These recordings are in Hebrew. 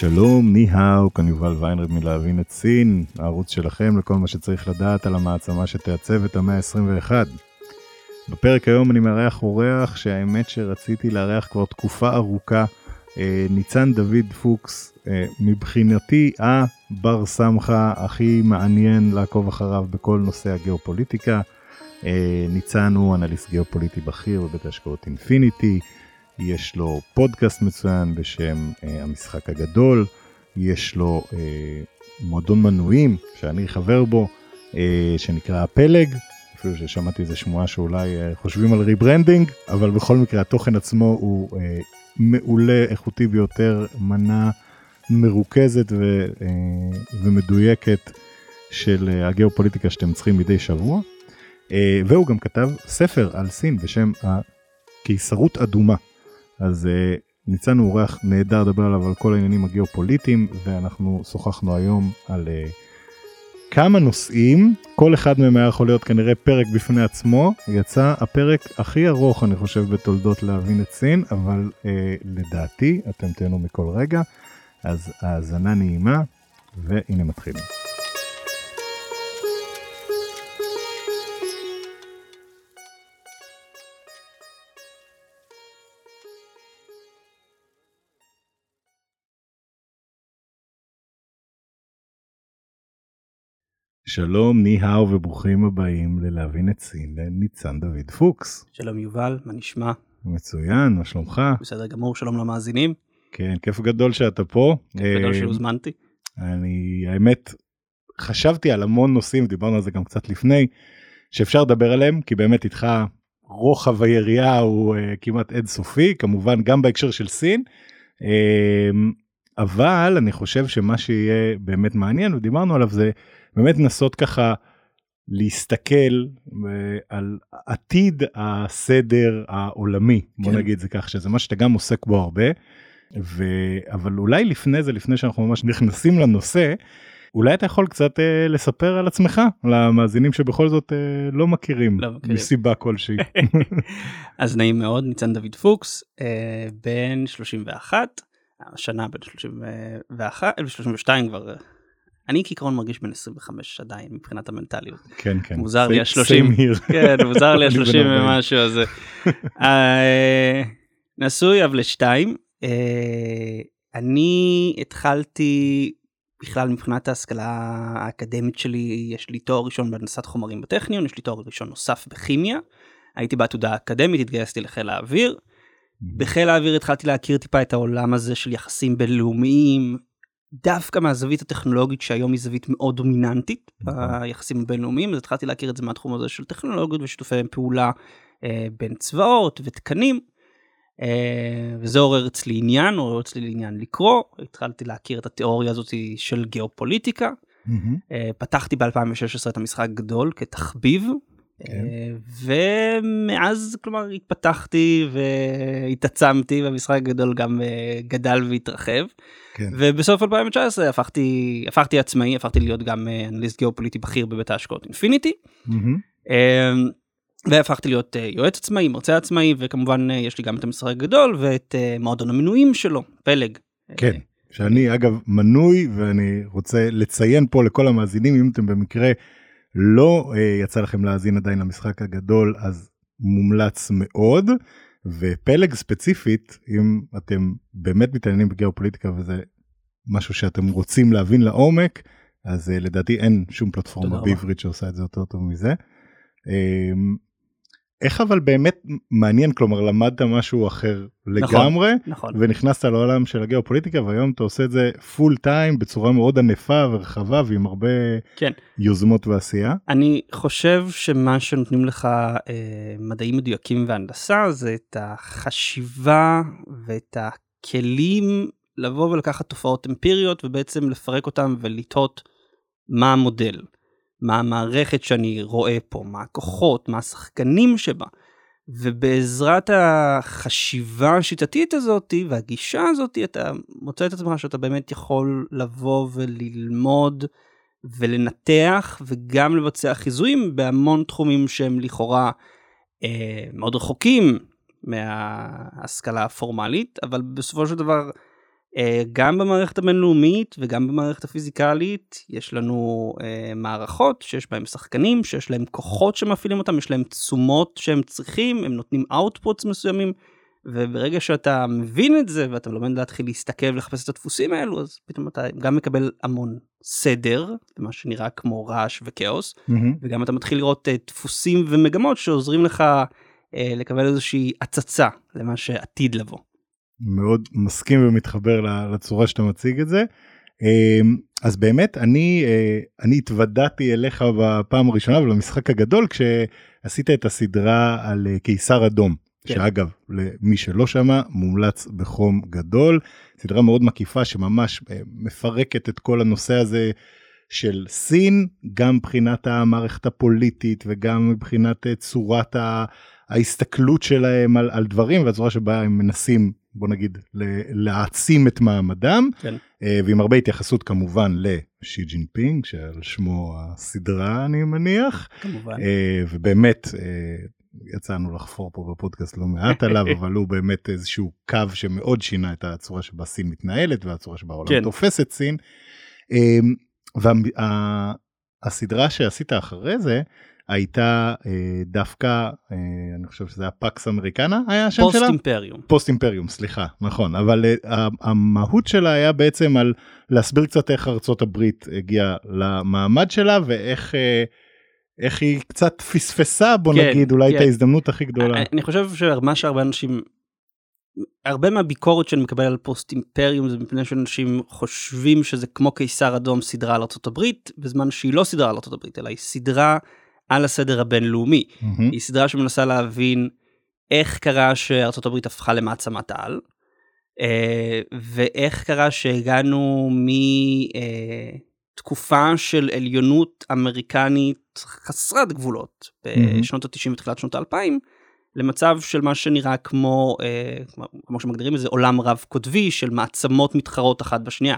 שלום, ניהאו, כאן יובל ויינרד מלהבין את סין, הערוץ שלכם לכל מה שצריך לדעת על המעצמה שתעצב את המאה ה-21. בפרק היום אני מארח אורח שהאמת שרציתי לארח כבר תקופה ארוכה, אה, ניצן דוד פוקס, אה, מבחינתי הבר סמכה הכי מעניין לעקוב אחריו בכל נושא הגיאופוליטיקה. אה, ניצן הוא אנליסט גיאופוליטי בכיר בבית ההשקעות אינפיניטי. יש לו פודקאסט מצוין בשם אה, המשחק הגדול, יש לו אה, מועדון מנויים שאני חבר בו, אה, שנקרא הפלג, אפילו ששמעתי איזה שמועה שאולי אה, חושבים על rebranding, אבל בכל מקרה התוכן עצמו הוא אה, מעולה, איכותי ביותר, מנה מרוכזת ו, אה, ומדויקת של אה, הגיאופוליטיקה שאתם צריכים מדי שבוע. אה, והוא גם כתב ספר על סין בשם הקיסרות אדומה. אז uh, ניצן הוא אורח נהדר לדבר עליו על כל העניינים הגיאופוליטיים ואנחנו שוחחנו היום על uh, כמה נושאים. כל אחד מהם היה יכול להיות כנראה פרק בפני עצמו. יצא הפרק הכי ארוך אני חושב בתולדות להבין את סין אבל uh, לדעתי אתם תהנו מכל רגע. אז האזנה נעימה והנה מתחילים. שלום, ניהאו וברוכים הבאים ללהבין את סין לניצן דוד פוקס. שלום יובל, מה נשמע? מצוין, מה שלומך? בסדר גמור, שלום למאזינים. כן, כיף גדול שאתה פה. כיף גדול אה, שהוזמנתי. אני, האמת, חשבתי על המון נושאים, דיברנו על זה גם קצת לפני, שאפשר לדבר עליהם, כי באמת איתך רוחב היריעה הוא uh, כמעט אינסופי, כמובן גם בהקשר של סין. Uh, אבל אני חושב שמה שיהיה באמת מעניין, ודיברנו עליו, זה באמת לנסות ככה להסתכל אה, על עתיד הסדר העולמי, כן. בוא נגיד זה כך, שזה מה שאתה גם עוסק בו הרבה, ו... אבל אולי לפני זה, לפני שאנחנו ממש נכנסים לנושא, אולי אתה יכול קצת אה, לספר על עצמך למאזינים שבכל זאת אה, לא מכירים לא מכירים. מסיבה כלשהי. אז נעים מאוד, ניצן דוד פוקס, אה, בן 31, השנה בן 31, 32 כבר. אני כעיקרון מרגיש בן 25 עדיין מבחינת המנטליות. כן כן. מוזר לי Same- ה-30. same here. כן, מוזר לי אני בן ה-30 ארבעים. ומשהו הזה. אה, נשוי, אב לשתיים. אה, אני התחלתי בכלל מבחינת ההשכלה האקדמית שלי, יש לי תואר ראשון בהנדסת חומרים בטכניון, יש לי תואר ראשון נוסף בכימיה. הייתי בעתודה האקדמית, התגייסתי לחיל האוויר. בחיל האוויר התחלתי להכיר טיפה את העולם הזה של יחסים בינלאומיים, דווקא מהזווית הטכנולוגית שהיום היא זווית מאוד דומיננטית נכון. ביחסים הבינלאומיים, אז התחלתי להכיר את זה מהתחום הזה של טכנולוגיות ושיתופי פעולה אה, בין צבאות ותקנים. אה, וזה עורר אצלי עניין, עורר אצלי עניין לקרוא, התחלתי להכיר את התיאוריה הזאת של גיאופוליטיקה. מהמם. אה, פתחתי ב-2016 את המשחק גדול כתחביב, כן. ומאז כלומר התפתחתי והתעצמתי והמשחק הגדול גם אה, גדל והתרחב. כן. ובסוף 2019 הפכתי הפכתי עצמאי הפכתי להיות גם אה, אנליסט גיאופוליטי בכיר בבית ההשקעות אינפיניטי. אה, והפכתי להיות אה, יועץ עצמאי מרצה עצמאי וכמובן יש לי גם את המשחק הגדול ואת מועדון המנויים שלו פלג. כן. שאני אגב מנוי ואני רוצה לציין פה לכל המאזינים אם אתם במקרה לא אה, יצא לכם להאזין עדיין למשחק הגדול אז מומלץ מאוד ופלג ספציפית אם אתם באמת מתעניינים בגיאופוליטיקה וזה משהו שאתם רוצים להבין לעומק אז אה, לדעתי אין שום פלטפורמה. בעברית שעושה את זה יותר טוב מזה. איך אבל באמת מעניין כלומר למדת משהו אחר לגמרי נכון. ונכנסת לעולם של הגיאופוליטיקה והיום אתה עושה את זה פול טיים בצורה מאוד ענפה ורחבה ועם הרבה כן. יוזמות ועשייה. אני חושב שמה שנותנים לך אה, מדעים מדויקים והנדסה זה את החשיבה ואת הכלים לבוא ולקחת תופעות אמפיריות ובעצם לפרק אותם ולתהות מה המודל. מה המערכת שאני רואה פה, מה הכוחות, מה השחקנים שבה. ובעזרת החשיבה השיטתית הזאת והגישה הזאת אתה מוצא את עצמך שאתה באמת יכול לבוא וללמוד ולנתח וגם לבצע חיזויים בהמון תחומים שהם לכאורה אה, מאוד רחוקים מההשכלה הפורמלית אבל בסופו של דבר גם במערכת הבינלאומית וגם במערכת הפיזיקלית יש לנו אה, מערכות שיש בהם שחקנים שיש להם כוחות שמפעילים אותם יש להם תשומות שהם צריכים הם נותנים outputs מסוימים וברגע שאתה מבין את זה ואתה לומד להתחיל להסתכל ולחפש את הדפוסים האלו אז פתאום אתה גם מקבל המון סדר מה שנראה כמו רעש וכאוס mm-hmm. וגם אתה מתחיל לראות uh, דפוסים ומגמות שעוזרים לך לקבל איזושהי הצצה למה שעתיד לבוא. מאוד מסכים ומתחבר לצורה שאתה מציג את זה. אמ, אז באמת אני אה, אני התוודעתי אליך בפעם הראשונה ולמשחק הגדול כשעשית את הסדרה על קיסר אדום. כן. שאגב למי שלא שמע מומלץ בחום גדול סדרה מאוד מקיפה שממש אה, מפרקת את כל הנושא הזה של סין גם מבחינת המערכת הפוליטית וגם מבחינת אה, צורת ההסתכלות שלהם על, על דברים והצורה שבה הם מנסים בוא נגיד להעצים את מעמדם כן. אה, ועם הרבה התייחסות כמובן לשי ג'ינפינג שעל שמו הסדרה אני מניח כמובן. ובאמת יצאנו לחפור פה בפודקאסט לא מעט עליו אבל הוא באמת איזשהו קו שמאוד שינה את הצורה שבה סין מתנהלת והצורה שבה העולם כן. תופס את סין. והסדרה שעשית אחרי זה הייתה אה, דווקא אה, אני חושב שזה היה פקס אמריקנה היה השם פוסט שלה? פוסט אימפריום. פוסט אימפריום סליחה נכון אבל אה, המהות שלה היה בעצם על להסביר קצת איך ארצות הברית הגיעה למעמד שלה ואיך. איך היא קצת פספסה בוא כן, נגיד אולי כן. את ההזדמנות הכי גדולה. אני, אני חושב שמה שהרבה אנשים הרבה מהביקורת שאני מקבל על פוסט אימפריום זה מפני שאנשים חושבים שזה כמו קיסר אדום סדרה על ארה"ב בזמן שהיא לא סדרה על ארה"ב אלא היא סדרה על הסדר הבינלאומי. Mm-hmm. היא סדרה שמנסה להבין איך קרה שארה"ב הפכה למעצמת על אה, ואיך קרה שהגענו מ... אה, של עליונות אמריקנית חסרת גבולות בשנות ה-90 ותחילת שנות ה-2000 למצב של מה שנראה כמו אה, כמו שמגדירים את זה עולם רב קוטבי של מעצמות מתחרות אחת בשנייה.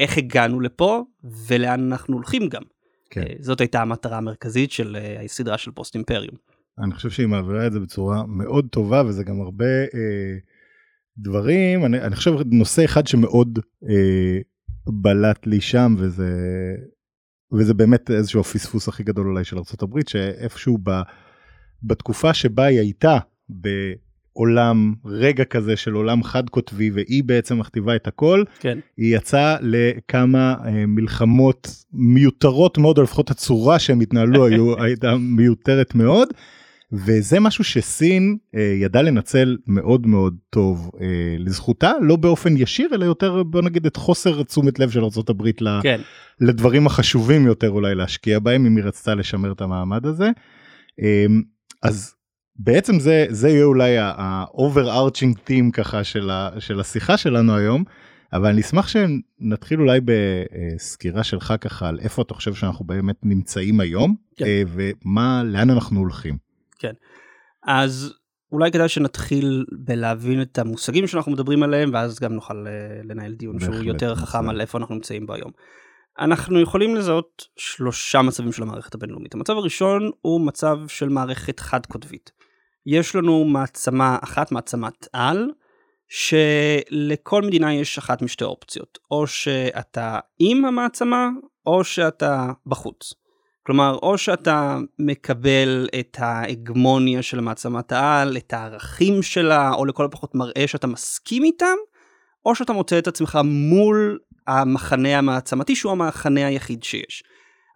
איך הגענו לפה ולאן אנחנו הולכים גם. כן. אה, זאת הייתה המטרה המרכזית של אה, הסדרה של פוסט אימפריום. אני חושב שהיא מעבירה את זה בצורה מאוד טובה וזה גם הרבה אה, דברים אני, אני חושב נושא אחד שמאוד אה, בלט לי שם וזה וזה באמת איזשהו הפספוס הכי גדול אולי של ארה"ב שאיפשהו ב, בתקופה שבה היא הייתה בעולם רגע כזה של עולם חד קוטבי והיא בעצם מכתיבה את הכל כן. היא יצאה לכמה אה, מלחמות מיותרות מאוד או לפחות הצורה שהם התנהלו היו הייתה מיותרת מאוד. וזה משהו שסין אה, ידע לנצל מאוד מאוד טוב אה, לזכותה לא באופן ישיר אלא יותר בוא נגיד את חוסר תשומת לב של ארה"ב כן. לדברים החשובים יותר אולי להשקיע בהם אם היא רצתה לשמר את המעמד הזה. אה, אז בעצם זה זה יהיה אולי ה-overarching theme ככה של, ה, של השיחה שלנו היום. אבל אני אשמח שנתחיל אולי בסקירה שלך ככה על איפה אתה חושב שאנחנו באמת נמצאים היום כן. אה, ומה לאן אנחנו הולכים. כן. אז אולי כדאי שנתחיל בלהבין את המושגים שאנחנו מדברים עליהם ואז גם נוכל אה, לנהל דיון שהוא יותר חכם על איפה אנחנו נמצאים בו היום. אנחנו יכולים לזהות שלושה מצבים של המערכת הבינלאומית. המצב הראשון הוא מצב של מערכת חד קוטבית. יש לנו מעצמה אחת, מעצמת על, שלכל מדינה יש אחת משתי אופציות, או שאתה עם המעצמה או שאתה בחוץ. כלומר, או שאתה מקבל את ההגמוניה של מעצמת העל, את הערכים שלה, או לכל הפחות מראה שאתה מסכים איתם, או שאתה מוצא את עצמך מול המחנה המעצמתי, שהוא המחנה היחיד שיש.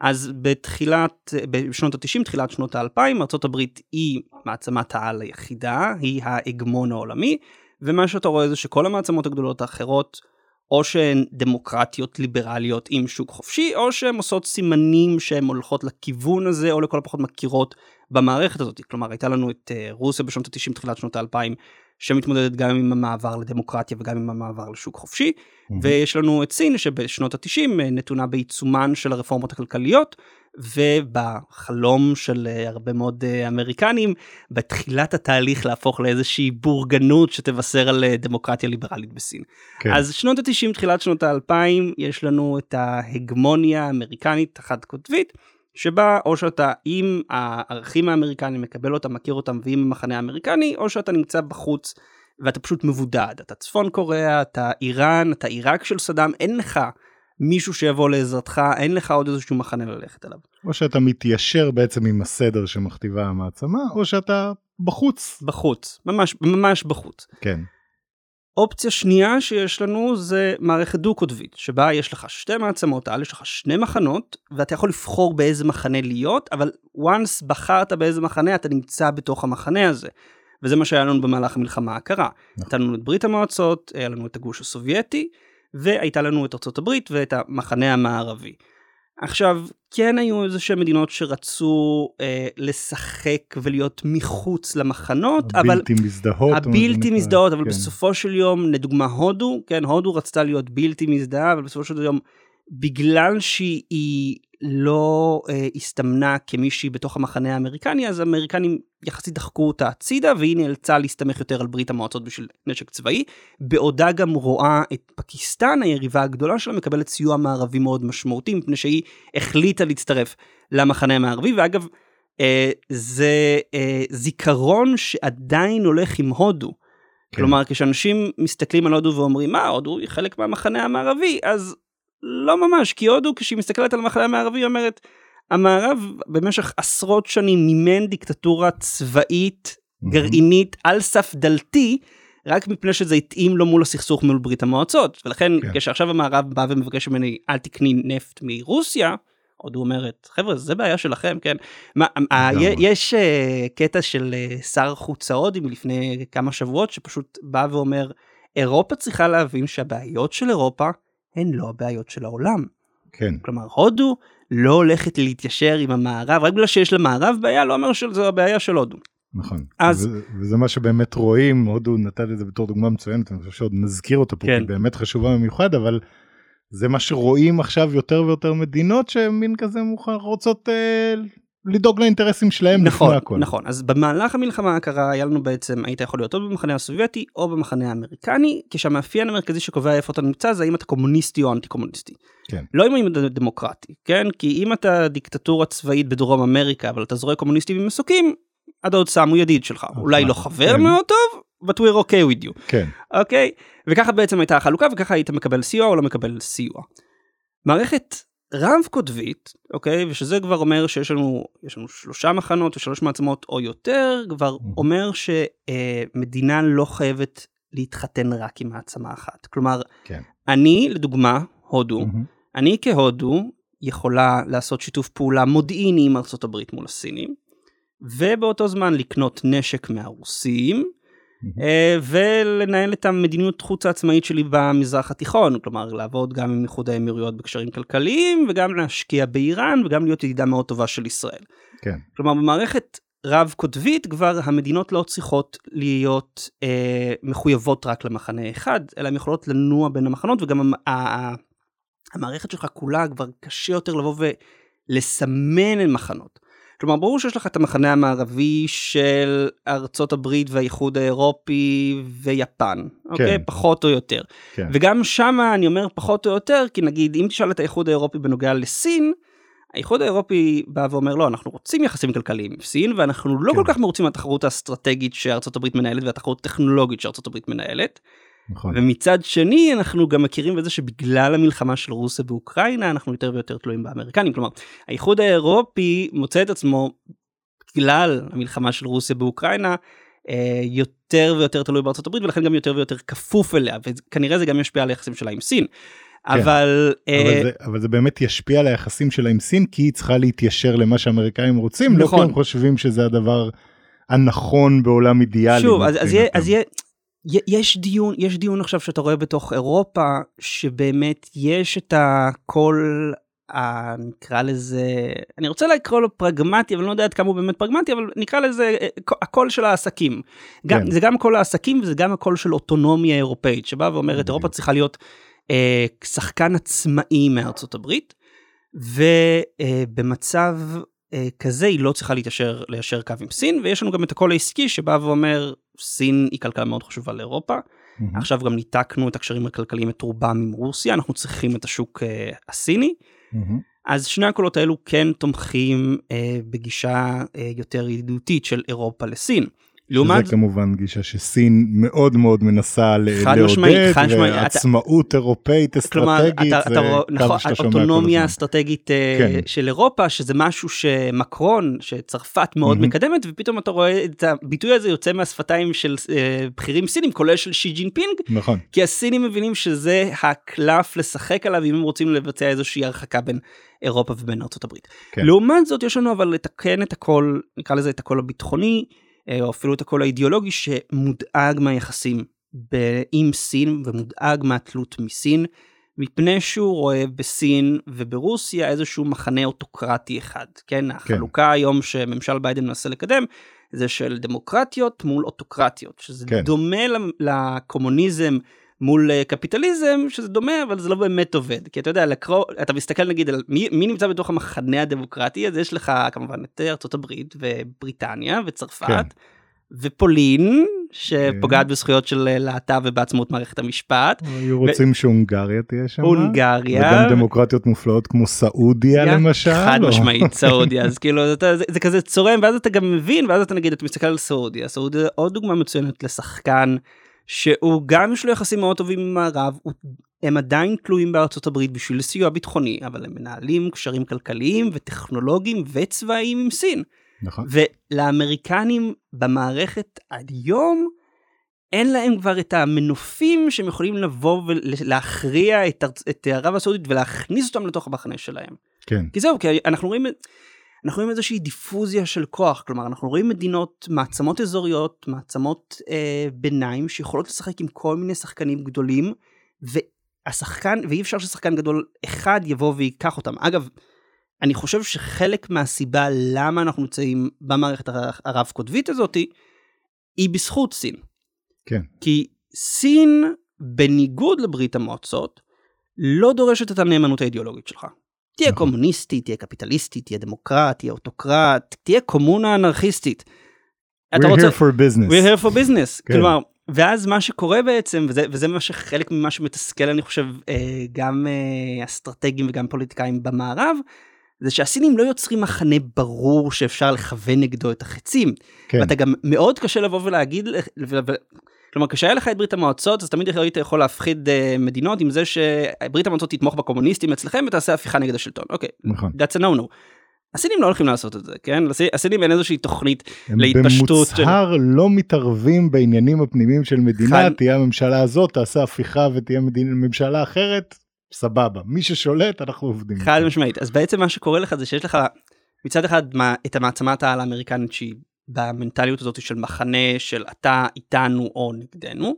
אז בתחילת, בשנות ה-90, תחילת שנות ה-2000, ארה"ב היא מעצמת העל היחידה, היא ההגמון העולמי, ומה שאתה רואה זה שכל המעצמות הגדולות האחרות או שהן דמוקרטיות ליברליות עם שוק חופשי, או שהן עושות סימנים שהן הולכות לכיוון הזה, או לכל הפחות מכירות במערכת הזאת. כלומר, הייתה לנו את uh, רוסיה בשנות ה-90, תחילת שנות ה-2000, שמתמודדת גם עם המעבר לדמוקרטיה וגם עם המעבר לשוק חופשי, mm-hmm. ויש לנו את סין שבשנות ה-90 אה, נתונה בעיצומן של הרפורמות הכלכליות, ובחלום של אה, הרבה מאוד אה, אמריקנים, בתחילת התהליך להפוך לאיזושהי בורגנות שתבשר על דמוקרטיה ליברלית בסין. כן. אז שנות ה-90, תחילת שנות ה-2000, יש לנו את ההגמוניה האמריקנית החד קוטבית, שבה או שאתה עם הערכים האמריקנים מקבל אותם, מכיר אותם ועם המחנה האמריקני, או שאתה נמצא בחוץ ואתה פשוט מבודד. אתה צפון קוריאה, אתה איראן, אתה עיראק של סדאם, אין לך מישהו שיבוא לעזרתך, אין לך עוד איזשהו מחנה ללכת אליו. או שאתה מתיישר בעצם עם הסדר שמכתיבה המעצמה, או שאתה בחוץ. בחוץ, ממש, ממש בחוץ. כן. אופציה שנייה שיש לנו זה מערכת דו-קוטבית, שבה יש לך שתי מעצמות על, יש לך שני מחנות, ואתה יכול לבחור באיזה מחנה להיות, אבל once בחרת באיזה מחנה, אתה נמצא בתוך המחנה הזה. וזה מה שהיה לנו במהלך המלחמה הקרה. הייתה לנו את ברית המועצות, היה לנו את הגוש הסובייטי, והייתה לנו את ארצות הברית ואת המחנה המערבי. עכשיו, כן היו איזה שהן מדינות שרצו אה, לשחק ולהיות מחוץ למחנות, אבל... הבלתי מזדהות. הבלתי מזדהות, אבל כן. בסופו של יום, לדוגמה הודו, כן, הודו רצתה להיות בלתי מזדהה, אבל בסופו של יום, בגלל שהיא לא אה, הסתמנה כמישהי בתוך המחנה האמריקני, אז האמריקנים יחסית דחקו אותה הצידה, והיא נאלצה להסתמך יותר על ברית המועצות בשביל נשק צבאי, בעודה גם רואה את פקיסטן, היריבה הגדולה שלה, מקבלת סיוע מערבי מאוד משמעותי, מפני שהיא החליטה להצטרף למחנה המערבי, ואגב, אה, זה אה, זיכרון שעדיין הולך עם הודו. כן. כלומר, כשאנשים מסתכלים על הודו ואומרים, מה, הודו היא חלק מהמחנה המערבי, אז לא ממש, כי הודו, כשהיא מסתכלת על המחנה המערבי, היא אומרת, המערב במשך עשרות שנים מימן דיקטטורה צבאית, גרעינית, על סף דלתי, רק מפני שזה התאים לו מול הסכסוך מול ברית המועצות. ולכן, כן. כשעכשיו המערב בא ומבקש ממני, אל תקני נפט מרוסיה, הודו אומרת, חבר'ה, זה בעיה שלכם, כן? מה, ה- לגמרי. יש אה, קטע של אה, שר החוץ ההודי מלפני כמה שבועות, שפשוט בא ואומר, אירופה צריכה להבין שהבעיות של אירופה הן לא הבעיות של העולם. כן. כלומר, הודו לא הולכת להתיישר עם המערב, רק בגלל שיש למערב בעיה, לא אומר שזו הבעיה של הודו. נכון. אז- ו- וזה מה שבאמת רואים, הודו נתן את זה בתור דוגמה מצוינת, אני חושב שעוד נזכיר אותה פה, כן. כי באמת חשובה במיוחד, אבל זה מה שרואים עכשיו יותר ויותר מדינות שמין כזה מוכן רוצות אה, לדאוג לאינטרסים שלהם נכון, לפני הכל. נכון. אז במהלך המלחמה הקרה היה לנו בעצם, היית יכול להיות או במחנה הסובייטי או במחנה האמריקני, כשהמאפיין המרכזי שקובע איפה אתה נמצא זה האם אתה קומוניסטי או אנטי קומוניסטי. כן. לא אם אתה דמוקרטי, כן? כי אם אתה דיקטטורה צבאית בדרום אמריקה, אבל אתה זורק קומוניסטים ומסוקים, עד עוד שם הוא ידיד שלך. אולי לא חבר כן. מאוד טוב, but we're okay with you. כן. אוקיי? וככה בעצם הייתה החלוקה וככה היית מקבל סיוע או לא מקבל סיוע. מערכת רב קוטבית, אוקיי? ושזה כבר אומר שיש לנו, יש לנו שלושה מחנות ושלוש מעצמות או יותר, כבר. אומר שמדינה לא חייבת להתחתן רק עם מעצמה אחת. כלומר, כן. אני, לדוגמה, הודו, מהמם. אני כהודו יכולה לעשות שיתוף פעולה מודיעיני עם הברית מול הסינים, ובאותו זמן לקנות נשק מהרוסים, ולנהל את המדיניות חוץ העצמאית שלי במזרח התיכון, כלומר לעבוד גם עם איחוד האמירויות בקשרים כלכליים, וגם להשקיע באיראן, וגם להיות ידידה מאוד טובה של ישראל. כן. כלומר במערכת רב קוטבית כבר המדינות לא צריכות להיות אה, מחויבות רק למחנה אחד, אלא הן יכולות לנוע בין המחנות, וגם המ- ה- ה- המערכת שלך כולה כבר קשה יותר לבוא ולסמן מחנות. כלומר ברור שיש לך את המחנה המערבי של ארצות הברית והאיחוד האירופי ויפן, אוקיי? פחות או יותר. כן. וגם שמה אני אומר פחות או יותר, כי נגיד אם תשאל את האיחוד האירופי בנוגע לסין, האיחוד האירופי בא ואומר לא, אנחנו רוצים יחסים כלכליים עם סין, ואנחנו לא כן. כל כך מרוצים מהתחרות האסטרטגית שארצות הברית מנהלת והתחרות הטכנולוגית שארצות הברית מנהלת. נכון. ומצד שני אנחנו גם מכירים בזה שבגלל המלחמה של רוסיה באוקראינה אנחנו יותר ויותר תלויים באמריקנים. כלומר, האיחוד האירופי מוצא את עצמו בגלל המלחמה של רוסיה באוקראינה אה, יותר ויותר תלוי בארצות הברית ולכן גם יותר ויותר כפוף אליה וכנראה זה גם ישפיע על היחסים שלה עם סין. אבל, אה, אבל זה, אבל זה באמת ישפיע על היחסים שלה עם סין כי היא צריכה להתיישר למה שהאמריקאים רוצים לא נכון. כי הם חושבים שזה הדבר הנכון בעולם אידיאלי. שוב אז, אז, יהיה. אז יהיה, יש דיון יש דיון עכשיו שאתה רואה בתוך אירופה שבאמת יש את הקול ה- נקרא לזה אני רוצה לקרוא לו פרגמטי אבל אני לא יודע עד כמה הוא באמת פרגמטי אבל נקרא לזה אה, הקול של העסקים. גם, כן. זה גם קול העסקים וזה גם הקול של אוטונומיה אירופאית שבאה ואומרת. אירופה צריכה להיות אה, שחקן עצמאי מארצות הברית. ובמצב אה, כזה היא לא צריכה להתיישר, ליישר קו עם סין, ויש לנו גם את הקול העסקי שבא ואומר, סין היא כלכלה מאוד חשובה לאירופה. מהמם. עכשיו גם ניתקנו את הקשרים הכלכליים את רובם עם רוסיה, אנחנו צריכים את השוק אה, הסיני. מהמם. אז שני הקולות האלו כן תומכים אה, בגישה אה, יותר ידידותית של אירופה לסין. לעומת זה כמובן גישה שסין מאוד מאוד מנסה לעודד, משמעית. אתה- ועצמאות אירופאית כלומר, אסטרטגית, אתה, אתה, זה קו נכון, הזמן. האסטרטגית אה, כן. של אירופה, שזה משהו שמקרון, שצרפת מאוד אממ. מקדמת, ופתאום אתה רואה את הביטוי הזה יוצא מהשפתיים של אה, בכירים סינים, כולל של שי ג'ינפינג, נכון, כי הסינים מבינים שזה הקלף לשחק עליו אם הם רוצים לבצע איזושהי הרחקה בין אירופה ובין ארצות הברית. כן. לעומת זאת יש לנו אבל לתקן את הקול, נקרא לזה את הקול הביטחוני, או אפילו את הקול האידיאולוגי שמודאג מהיחסים ב- עם סין ומודאג מהתלות מסין, מפני שהוא רואה בסין וברוסיה איזשהו מחנה אוטוקרטי אחד, כן? החלוקה היום שממשל ביידן מנסה לקדם זה של דמוקרטיות מול אוטוקרטיות, שזה כן. דומה לקומוניזם מול אה, קפיטליזם, שזה דומה אבל זה לא באמת עובד, כי אתה יודע, לקרוא, אתה מסתכל נגיד על מי, מי נמצא בתוך המחנה הדמוקרטי, אז יש לך כמובן את ארצות הברית ובריטניה וצרפת. כן. ופולין שפוגעת בזכויות של אה, להט"ב ובעצמאות מערכת המשפט, היו רוצים שהונגריה תהיה שם, הונגריה, וגם דמוקרטיות מופלאות כמו סעודיה יא, למשל, חד או- משמעית סעודיה. אז כאילו אתה, זה, זה כזה צורם ואז אתה גם מבין ואז אתה נגיד אתה מסתכל על סעודיה. סעודיה עוד דוגמה מצוינת לשחקן שהוא גם יש לו יחסים מאוד טובים עם המערב הם עדיין תלויים בארצות הברית בשביל סיוע ביטחוני אבל הם מנהלים קשרים כלכליים וטכנולוגיים וצבאיים עם סין. נכון, ולאמריקנים במערכת עד יום אין להם כבר את המנופים שהם יכולים לבוא ולהכריע את, את ערב הסעודית ולהכניס אותם לתוך המחנה שלהם. כן, כי זהו, כי אנחנו רואים, אנחנו רואים איזושהי דיפוזיה של כוח, כלומר אנחנו רואים מדינות, מעצמות אזוריות, מעצמות אה, ביניים שיכולות לשחק עם כל מיני שחקנים גדולים, והשחקן, ואי אפשר ששחקן גדול אחד יבוא ויקח אותם. אגב, אני חושב שחלק מהסיבה למה אנחנו נמצאים במערכת הר- הרב קוטבית הזאתי, היא בזכות סין. כן, כי סין, בניגוד לברית המועצות, לא דורשת את הנאמנות האידיאולוגית שלך. תהיה נכון. קומוניסטית, תהיה קפיטליסטית, תהיה דמוקרט, תהיה אוטוקרט, תהיה קומונה אנרכיסטית. we're רוצה... here for business, We're here for business. כן. כלומר, ואז מה שקורה בעצם, וזה, וזה מה שחלק ממה שמתסכל, אני חושב, אה, גם אה, אסטרטגים וגם פוליטיקאים במערב, זה שהסינים לא יוצרים מחנה ברור שאפשר לכוון נגדו את החצים. כן, ואתה גם מאוד קשה לבוא ולהגיד, כלומר כשהיה לך את ברית המועצות אז תמיד היית יכול להפחיד uh, מדינות עם זה שברית המועצות תתמוך בקומוניסטים אצלכם ותעשה הפיכה נגד השלטון. אוקיי, נכון, that's a no no. הסינים לא הולכים לעשות את זה, כן? הסינים אין איזושהי תוכנית הם להתפשטות של- במוצהר לא מתערבים בעניינים הפנימיים של מדינה, חד- תהיה הממשלה הזאת, תעשה הפיכה ותהיה מדין- ממשלה אחרת, סבבה, מי ששולט אנחנו עובדים. חד. משמעית. אז בעצם מה שקורה לך זה שיש לך מצד אחד מה- את המעצמת העל האמריקנית שהיא במנטליות הזאת של מחנה של אתה איתנו או נגדנו,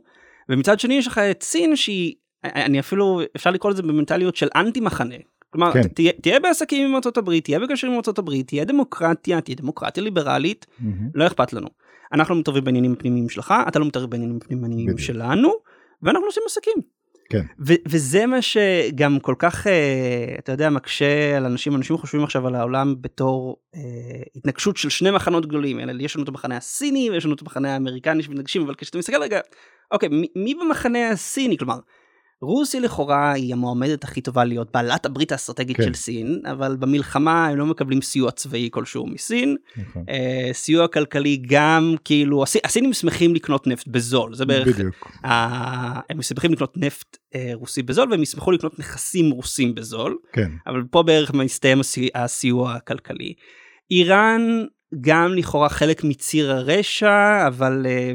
ומצד שני יש לך את סין שהיא, אני אפילו, אפשר לקרוא לזה במנטליות של אנטי מחנה. כלומר, כן. תהיה, תהיה בעסקים עם ארצות הברית, תהיה בקשרים עם ארצות הברית, תהיה דמוקרטיה, תהיה דמוקרטיה ליברלית, מהמם. לא אכפת לנו. אנחנו לא מתערבים בעניינים הפנימיים שלך, אתה לא מתערב בעניינים הפנימיים. שלנו, ואנחנו עושים עסקים. כן. וזה מה שגם כל כך, אה, אתה יודע, מקשה על אנשים, אנשים חושבים עכשיו על העולם בתור אה, התנגשות של שני מחנות גדולים, אלא יש לנו את המחנה הסיני ויש לנו את המחנה האמריקני שמתנגשים, אבל כשאתה מסתכל רגע, אוקיי, מי, מי במחנה הסיני? כלומר, רוסיה לכאורה היא המועמדת הכי טובה להיות בעלת הברית האסטרטגית כן. של סין, אבל במלחמה הם לא מקבלים סיוע צבאי כלשהו מסין, נכון. אה, סיוע כלכלי גם כאילו הסי- הסינים שמחים לקנות נפט בזול זה בערך בדיוק, ה- הם שמחים לקנות נפט אה, רוסי בזול והם ישמחו לקנות נכסים רוסים בזול כן, אבל פה בערך מסתיים הסי- הסיוע הכלכלי. איראן גם לכאורה חלק מציר הרשע אבל אה,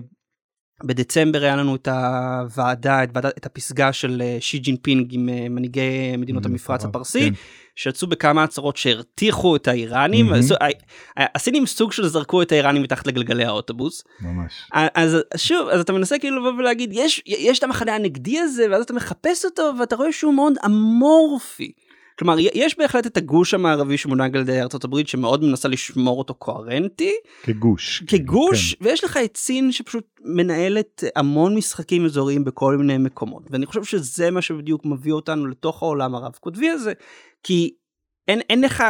בדצמבר היה לנו את הוועדה את, ועדה, את הפסגה של אה, שי ג'ינפינג עם אה, מנהיגי מדינות המפרץ הפרסי כן. שיצאו בכמה הצהרות שהרתיחו את האיראנים, אממ. עשו- ה- הסינים סוג של זרקו את האיראנים מתחת לגלגלי האוטובוס. ממש. אז שוב, אז אתה מנסה כאילו לבוא ולהגיד, יש, יש את המחנה הנגדי הזה, ואז אתה מחפש אותו, ואתה רואה שהוא מאוד אמורפי. כלומר, יש בהחלט את הגוש המערבי שמונהג על ידי ארצות הברית, שמאוד מנסה לשמור אותו קוהרנטי, כגוש. כגוש, כן. ויש לך את סין שפשוט מנהלת המון משחקים אזוריים בכל מיני מקומות. ואני חושב שזה מה שבדיוק מביא אותנו לתוך העולם הרב קוטבי הזה, כי אין, אין לך,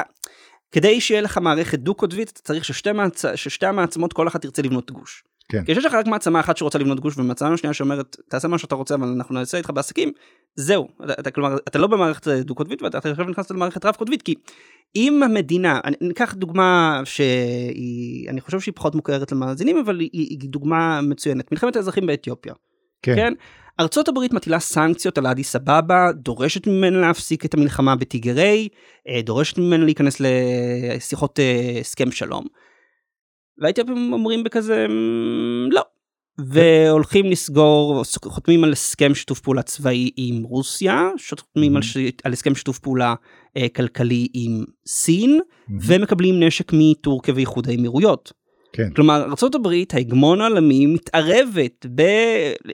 כדי שיהיה לך מערכת דו-קוטבית, אתה צריך ששתי, מעצ... ששתי המעצמות, כל אחת תרצה לבנות גוש. כן. כי כשיש לך רק מעצמה אחת שרוצה לבנות גוש ומעצמה שנייה שאומרת תעשה מה שאתה רוצה אבל אנחנו נעשה איתך בעסקים זהו אתה, אתה כלומר אתה לא במערכת דו קוטבית ואתה עכשיו נכנס למערכת רב קוטבית כי אם המדינה אני ניקח דוגמה שהיא אני חושב שהיא פחות מוכרת למאזינים אבל היא, היא דוגמה מצוינת מלחמת האזרחים באתיופיה. כן. כן? ארצות הברית מטילה סנקציות על אדיס אבבה, דורשת ממנה להפסיק את המלחמה בטיגריי, אה, דורשת ממנה להיכנס לשיחות אה, הסכם שלום. והאתיופים אומרים בכזה "מ, לא. והולכים לסגור, חותמים על הסכם שיתוף פעולה צבאי עם רוסיה, חותמים על, ש... על הסכם שיתוף פעולה אה, כלכלי עם סין, ומקבלים נשק מטורקיה ואיחוד האמירויות. כן. כלומר ארה"ב ההגמון העולמי מתערבת ב...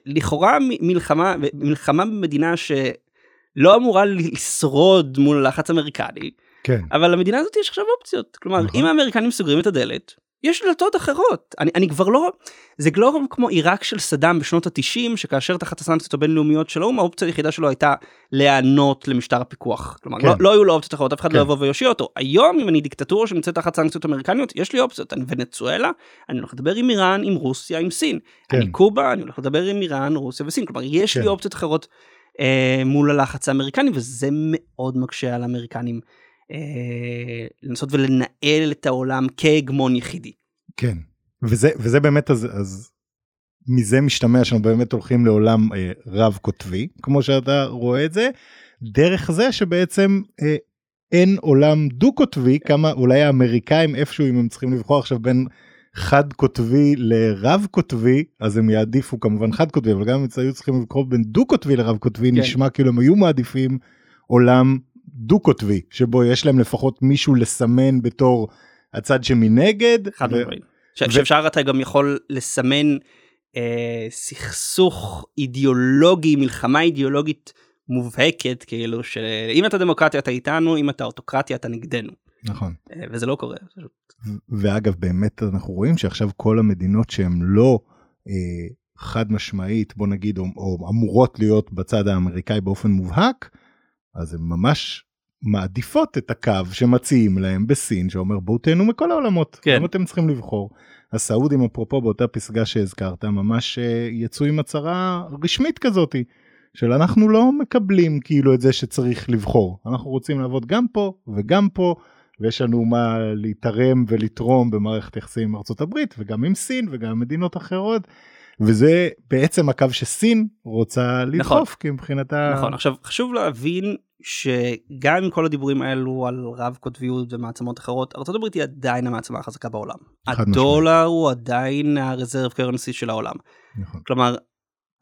לכאורה מ- מלחמה מלחמה במדינה שלא אמורה לשרוד מול לחץ אמריקני כן. אבל למדינה הזאת יש עכשיו אופציות כלומר נכון. אם האמריקנים סוגרים את הדלת יש דלתות אחרות אני, אני כבר לא זה לא כמו עיראק של סדאם בשנות התשעים שכאשר תחת הסנקציות הבינלאומיות של האו"ם האופציה היחידה שלו הייתה להיענות למשטר הפיקוח כלומר כן. לא, לא היו לו אופציות אחרות אף אחד כן. לא יבוא ויושיע אותו היום אם אני דיקטטורה שנמצאת תחת סנקציות אמריקניות יש לי אופציות אני ונצואלה אני הולך לדבר עם איראן עם רוסיה עם סין כן. אני קובה אני הולך לדבר עם איראן רוסיה וסין כלומר יש לי כן. אופציות אחרות אה, מול הלחץ האמריקני וזה מאוד מקשה על האמריקנים אה, לנסות ולנהל את העולם כהגמון יחידי. כן. וזה, וזה באמת אז, אז מזה משתמע שאנחנו באמת הולכים לעולם אה, רב קוטבי, כמו שאתה רואה את זה, דרך זה שבעצם אה, אין עולם דו קוטבי, כמה אולי האמריקאים איפשהו אם הם צריכים לבחור עכשיו בין חד קוטבי לרב קוטבי, אז הם יעדיפו כמובן חד קוטבי, אבל גם אם היו צריכים לבחור בין דו קוטבי לרב קוטבי, כן. נשמע כאילו הם היו מעדיפים עולם דו קוטבי, שבו יש להם לפחות מישהו לסמן בתור הצד שמנגד. חד ו- משמעית. ש- שאפשר אתה גם יכול לסמן אה, סכסוך אידיאולוגי מלחמה אידיאולוגית מובהקת כאילו שאם אתה דמוקרטיה אתה איתנו אם אתה אוטוקרטיה אתה נגדנו נכון. אה, וזה לא קורה. ואגב באמת אנחנו רואים שעכשיו כל המדינות שהן לא אה, חד משמעית בוא נגיד או, או אמורות להיות בצד האמריקאי באופן מובהק אז הן ממש מעדיפות את הקו שמציעים להם בסין שאומר בואו תהנו מכל העולמות כן. למה אתם צריכים לבחור. הסעודים אפרופו באותה פסגה שהזכרת ממש אה, יצאו עם הצהרה רשמית כזאתי של אנחנו לא מקבלים כאילו את זה שצריך לבחור אנחנו רוצים לעבוד גם פה וגם פה ויש לנו מה להתערם ולתרום במערכת יחסים עם ארצות הברית וגם עם סין וגם עם מדינות אחרות וזה בעצם הקו שסין רוצה לדחוף כי מבחינתה נכון עכשיו חשוב להבין שגם עם כל הדיבורים האלו על רב קוטביות ומעצמות אחרות ארה"ב היא עדיין המעצמה החזקה בעולם. הדולר הוא עדיין הרזרב קרנסי של העולם. נכון, כלומר,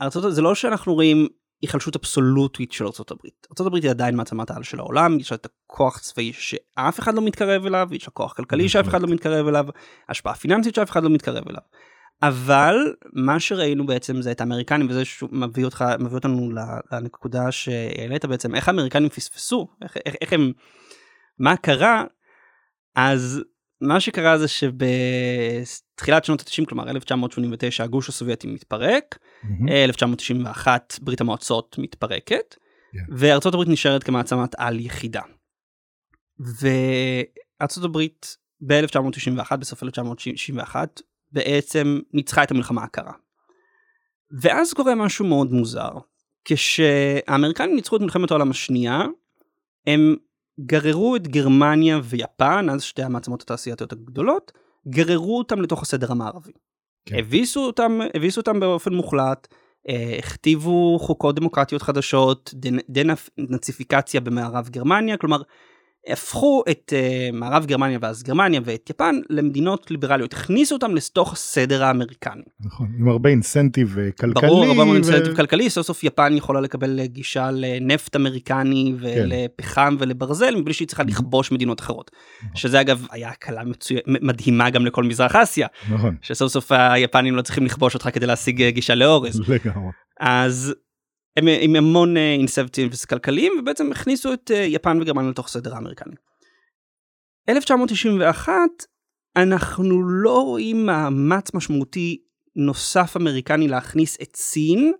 ארצות, זה לא שאנחנו רואים היחלשות אבסולוטית של ארה"ב. ארה"ב היא עדיין מעצמת העל של העולם, יש לה את הכוח צבאי שאף אחד לא מתקרב אליו, יש לה כוח כלכלי שאף אחד לא מתקרב אליו, השפעה פיננסית שאף אחד לא מתקרב אליו. אבל מה שראינו בעצם זה את האמריקנים וזה שמביא אותך מביא אותנו לנקודה שהעלית בעצם איך האמריקנים פספסו איך, איך, איך הם מה קרה אז מה שקרה זה שבתחילת שנות ה-90 כלומר 1989 הגוש הסובייטי מתפרק מהמם. 1991 ברית המועצות מתפרקת כן. וארצות הברית נשארת כמעצמת על יחידה. וארצות הברית ב-1991 בסוף 1991 בעצם ניצחה את המלחמה הקרה. ואז קורה משהו מאוד מוזר. כשהאמריקנים ניצחו את מלחמת העולם השנייה הם גררו את גרמניה ויפן אז שתי המעצמות התעשייתיות הגדולות גררו אותם לתוך הסדר המערבי. כן. הביסו אותם הביסו אותם באופן מוחלט אה, הכתיבו חוקות דמוקרטיות חדשות דנאציפיקציה במערב גרמניה כלומר הפכו את uh, מערב גרמניה ואז גרמניה ואת יפן למדינות ליברליות. הכניסו אותם לתוך הסדר האמריקני. נכון עם הרבה אינסנטיב אה, כלכלי ברור הרבה ו- אינסנטיב כלכלי. סוף סוף יפן יכולה לקבל אה, גישה לנפט אמריקני ולפחם ולברזל מבלי שהיא צריכה לכבוש מדינות אחרות. שזה אגב היה הקלה מצוי... מדהימה גם לכל מזרח אסיה. נכון. שסוף סוף היפנים לא צריכים לכבוש אותך כדי להשיג גישה לאורז. לגמרי. אז הם עם המון אינסבטיבס כלכליים ובעצם הכניסו את אה, יפן וגרמניה לתוך סדר האמריקני. 1991 אנחנו לא רואים מאמץ משמעותי נוסף אמריקני להכניס את סין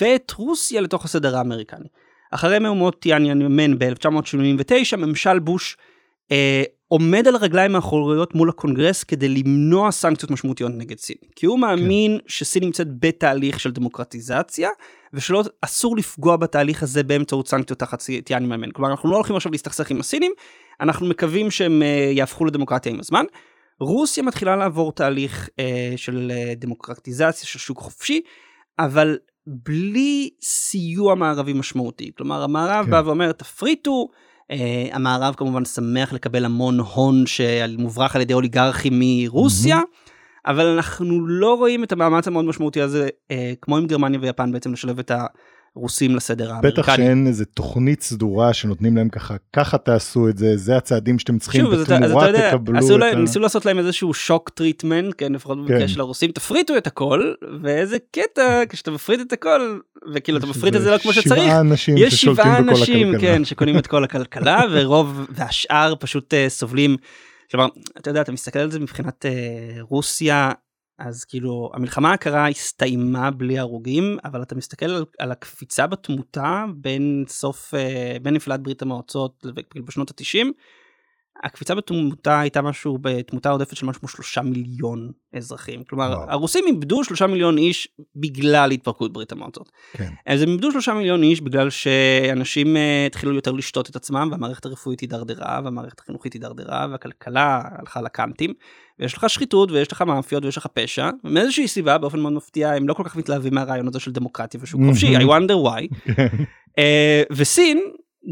ואת רוסיה לתוך הסדר האמריקני. אחרי מהומות טיאניאמן ב-1979, ממשל בוש אה, עומד על הרגליים האחוריות מול הקונגרס כדי למנוע סנקציות משמעותיות נגד סין. כי הוא מאמין כן. שסין נמצאת בתהליך של דמוקרטיזציה, ושלא אסור לפגוע בתהליך הזה באמצעות סנקציות תחת טיאניאמן. כלומר, אנחנו לא הולכים עכשיו להסתכסך עם הסינים, אנחנו מקווים שהם אה, יהפכו לדמוקרטיה עם הזמן. רוסיה מתחילה לעבור תהליך אה, של אה, דמוקרטיזציה של שוק חופשי, אבל בלי סיוע מערבי משמעותי. כלומר, המערב כן. בא ואומר, תפריטו, uh, המערב כמובן שמח לקבל המון הון שמוברח על ידי אוליגרכים מרוסיה, mm-hmm. אבל אנחנו לא רואים את המאמץ המאוד משמעותי הזה, uh, כמו עם גרמניה ויפן בעצם לשלב את ה... רוסים לסדר האמריקני. בטח שאין איזה תוכנית סדורה שנותנים להם ככה, ככה תעשו את זה, זה הצעדים שאתם צריכים, שוב, בתמורה אתה, תקבלו את ה... ניסו לעשות להם איזשהו shock treatment, כן, לפחות כן. במקרה של הרוסים, תפריטו את הכל, ואיזה קטע, כשאתה מפריט את הכל, וכאילו אתה מפריט את זה לא כמו שצריך, שבעה אנשים יש שבעה אנשים, כן, שקונים את כל הכלכלה, ורוב, והשאר פשוט אה, סובלים. כלומר, אתה יודע, אתה מסתכל על זה מבחינת אה, רוסיה, אז כאילו המלחמה הקרה הסתיימה בלי הרוגים אבל אתה מסתכל על, על הקפיצה בתמותה בין סוף אה, בין נפילת ברית המועצות בשנות התשעים הקפיצה בתמותה הייתה משהו בתמותה עודפת של משהו כמו שלושה מיליון אזרחים. כלומר, וואו. הרוסים איבדו שלושה מיליון איש בגלל התפרקות ברית המועצות. כן. אז הם איבדו שלושה מיליון איש בגלל שאנשים uh, התחילו יותר לשתות את עצמם, והמערכת הרפואית הידרדרה, והמערכת החינוכית הידרדרה, והכלכלה הלכה לקאנטים, ויש לך שחיתות, ויש לך מאפיות, ויש לך פשע, ומאיזושהי סיבה, באופן מאוד מפתיע, הם לא כל כך מתלהבים מהרעיון הזה של דמוקרטיה ושוק חופשי, I wonder why. uh, וסין,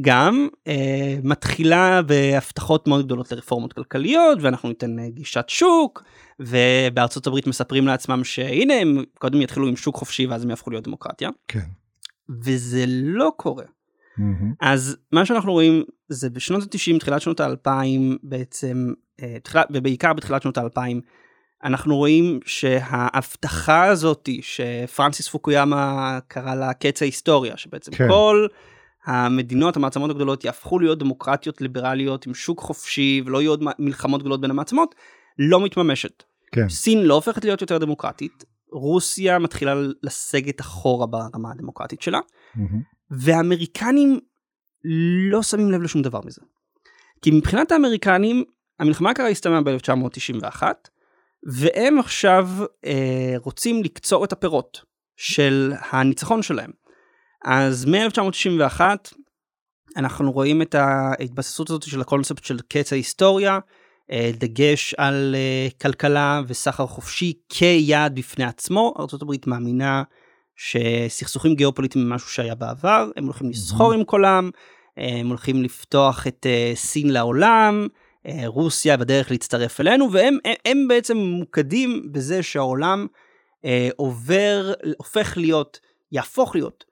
גם אה, מתחילה בהבטחות מאוד גדולות לרפורמות כלכליות ואנחנו ניתן אה, גישת שוק ובארצות הברית מספרים לעצמם שהנה הם קודם יתחילו עם שוק חופשי ואז הם יהפכו להיות דמוקרטיה. כן. וזה לא קורה. Mm-hmm. אז מה שאנחנו רואים זה בשנות ה-90 תחילת שנות ה-2000 בעצם אה, תחילה, ובעיקר בתחילת שנות ה-2000 אנחנו רואים שההבטחה הזאתי שפרנסיס פוקויאמה קרא לה קץ ההיסטוריה שבעצם כן. כל המדינות המעצמות הגדולות יהפכו להיות דמוקרטיות ליברליות עם שוק חופשי ולא יהיו עוד מלחמות גדולות בין המעצמות, לא מתממשת. כן. סין לא הופכת להיות יותר דמוקרטית, רוסיה מתחילה לסגת אחורה ברמה הדמוקרטית שלה, mm-hmm. והאמריקנים לא שמים לב לשום דבר מזה. כי מבחינת האמריקנים, המלחמה הקרה הסתיימה ב-1991, והם עכשיו אה, רוצים לקצור את הפירות של הניצחון שלהם. אז מ-1961 אנחנו רואים את ההתבססות הזאת של הקונספט של קץ ההיסטוריה, אה, דגש על אה, כלכלה וסחר חופשי כיעד בפני עצמו. ארה"ב מאמינה שסכסוכים גיאופוליטיים הם משהו שהיה בעבר, הם הולכים לסחור עם קולם, אה, הם הולכים לפתוח את סין לעולם, רוסיה בדרך להצטרף אלינו, והם הם, הם בעצם ממוקדים בזה שהעולם עובר, הופך להיות, יהפוך להיות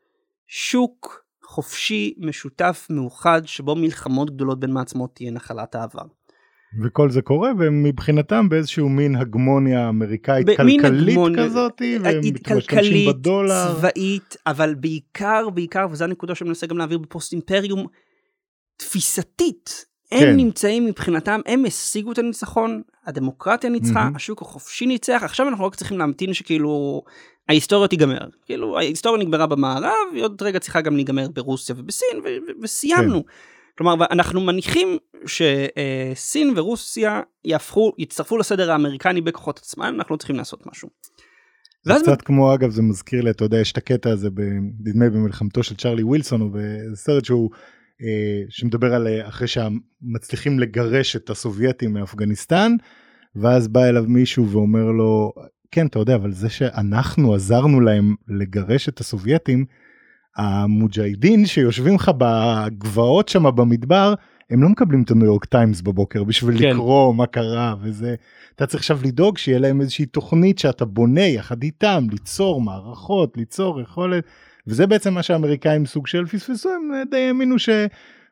שוק חופשי משותף מאוחד שבו מלחמות גדולות בין מעצמות תהיה נחלת העבר. וכל זה קורה ומבחינתם באיזשהו מין הגמוניה אמריקאית כלכלית הגמוניה, כזאת אה, והם כלכלית, בדולר. צבאית, אבל בעיקר, בעיקר, וזו הנקודה שאני מנסה גם להעביר בפוסט אימפריום, תפיסתית. הם כן. נמצאים מבחינתם, הם השיגו את הניצחון, הדמוקרטיה ניצחה, mm-hmm. השוק החופשי ניצח, עכשיו אנחנו רק צריכים להמתין שכאילו ההיסטוריה תיגמר. כאילו ההיסטוריה נגמרה במערב, עוד רגע צריכה גם להיגמר ברוסיה ובסין, ו- וסיימנו. כן. כלומר, אנחנו מניחים שסין ורוסיה יהפכו, יצטרפו לסדר האמריקני בכוחות עצמם, אנחנו לא צריכים לעשות משהו. זה קצת מ... כמו אגב זה מזכיר לי אתה יודע יש את הקטע הזה נדמה לי במלחמתו של צ'רלי ווילסון הוא בסרט שהוא אה, שמדבר על אה, אחרי שמצליחים לגרש את הסובייטים מאפגניסטן ואז בא אליו מישהו ואומר לו כן, אתה יודע, אבל זה שאנחנו עזרנו להם לגרש את הסובייטים, המוג'הידין שיושבים לך בגבעות שם במדבר, הם לא מקבלים את הניו יורק טיימס בבוקר בשביל כן. לקרוא מה קרה וזה. אתה צריך עכשיו לדאוג שיהיה להם איזושהי תוכנית שאתה בונה יחד איתם, ליצור מערכות, ליצור יכולת, וזה בעצם מה שהאמריקאים סוג של פספסו, הם די האמינו ש...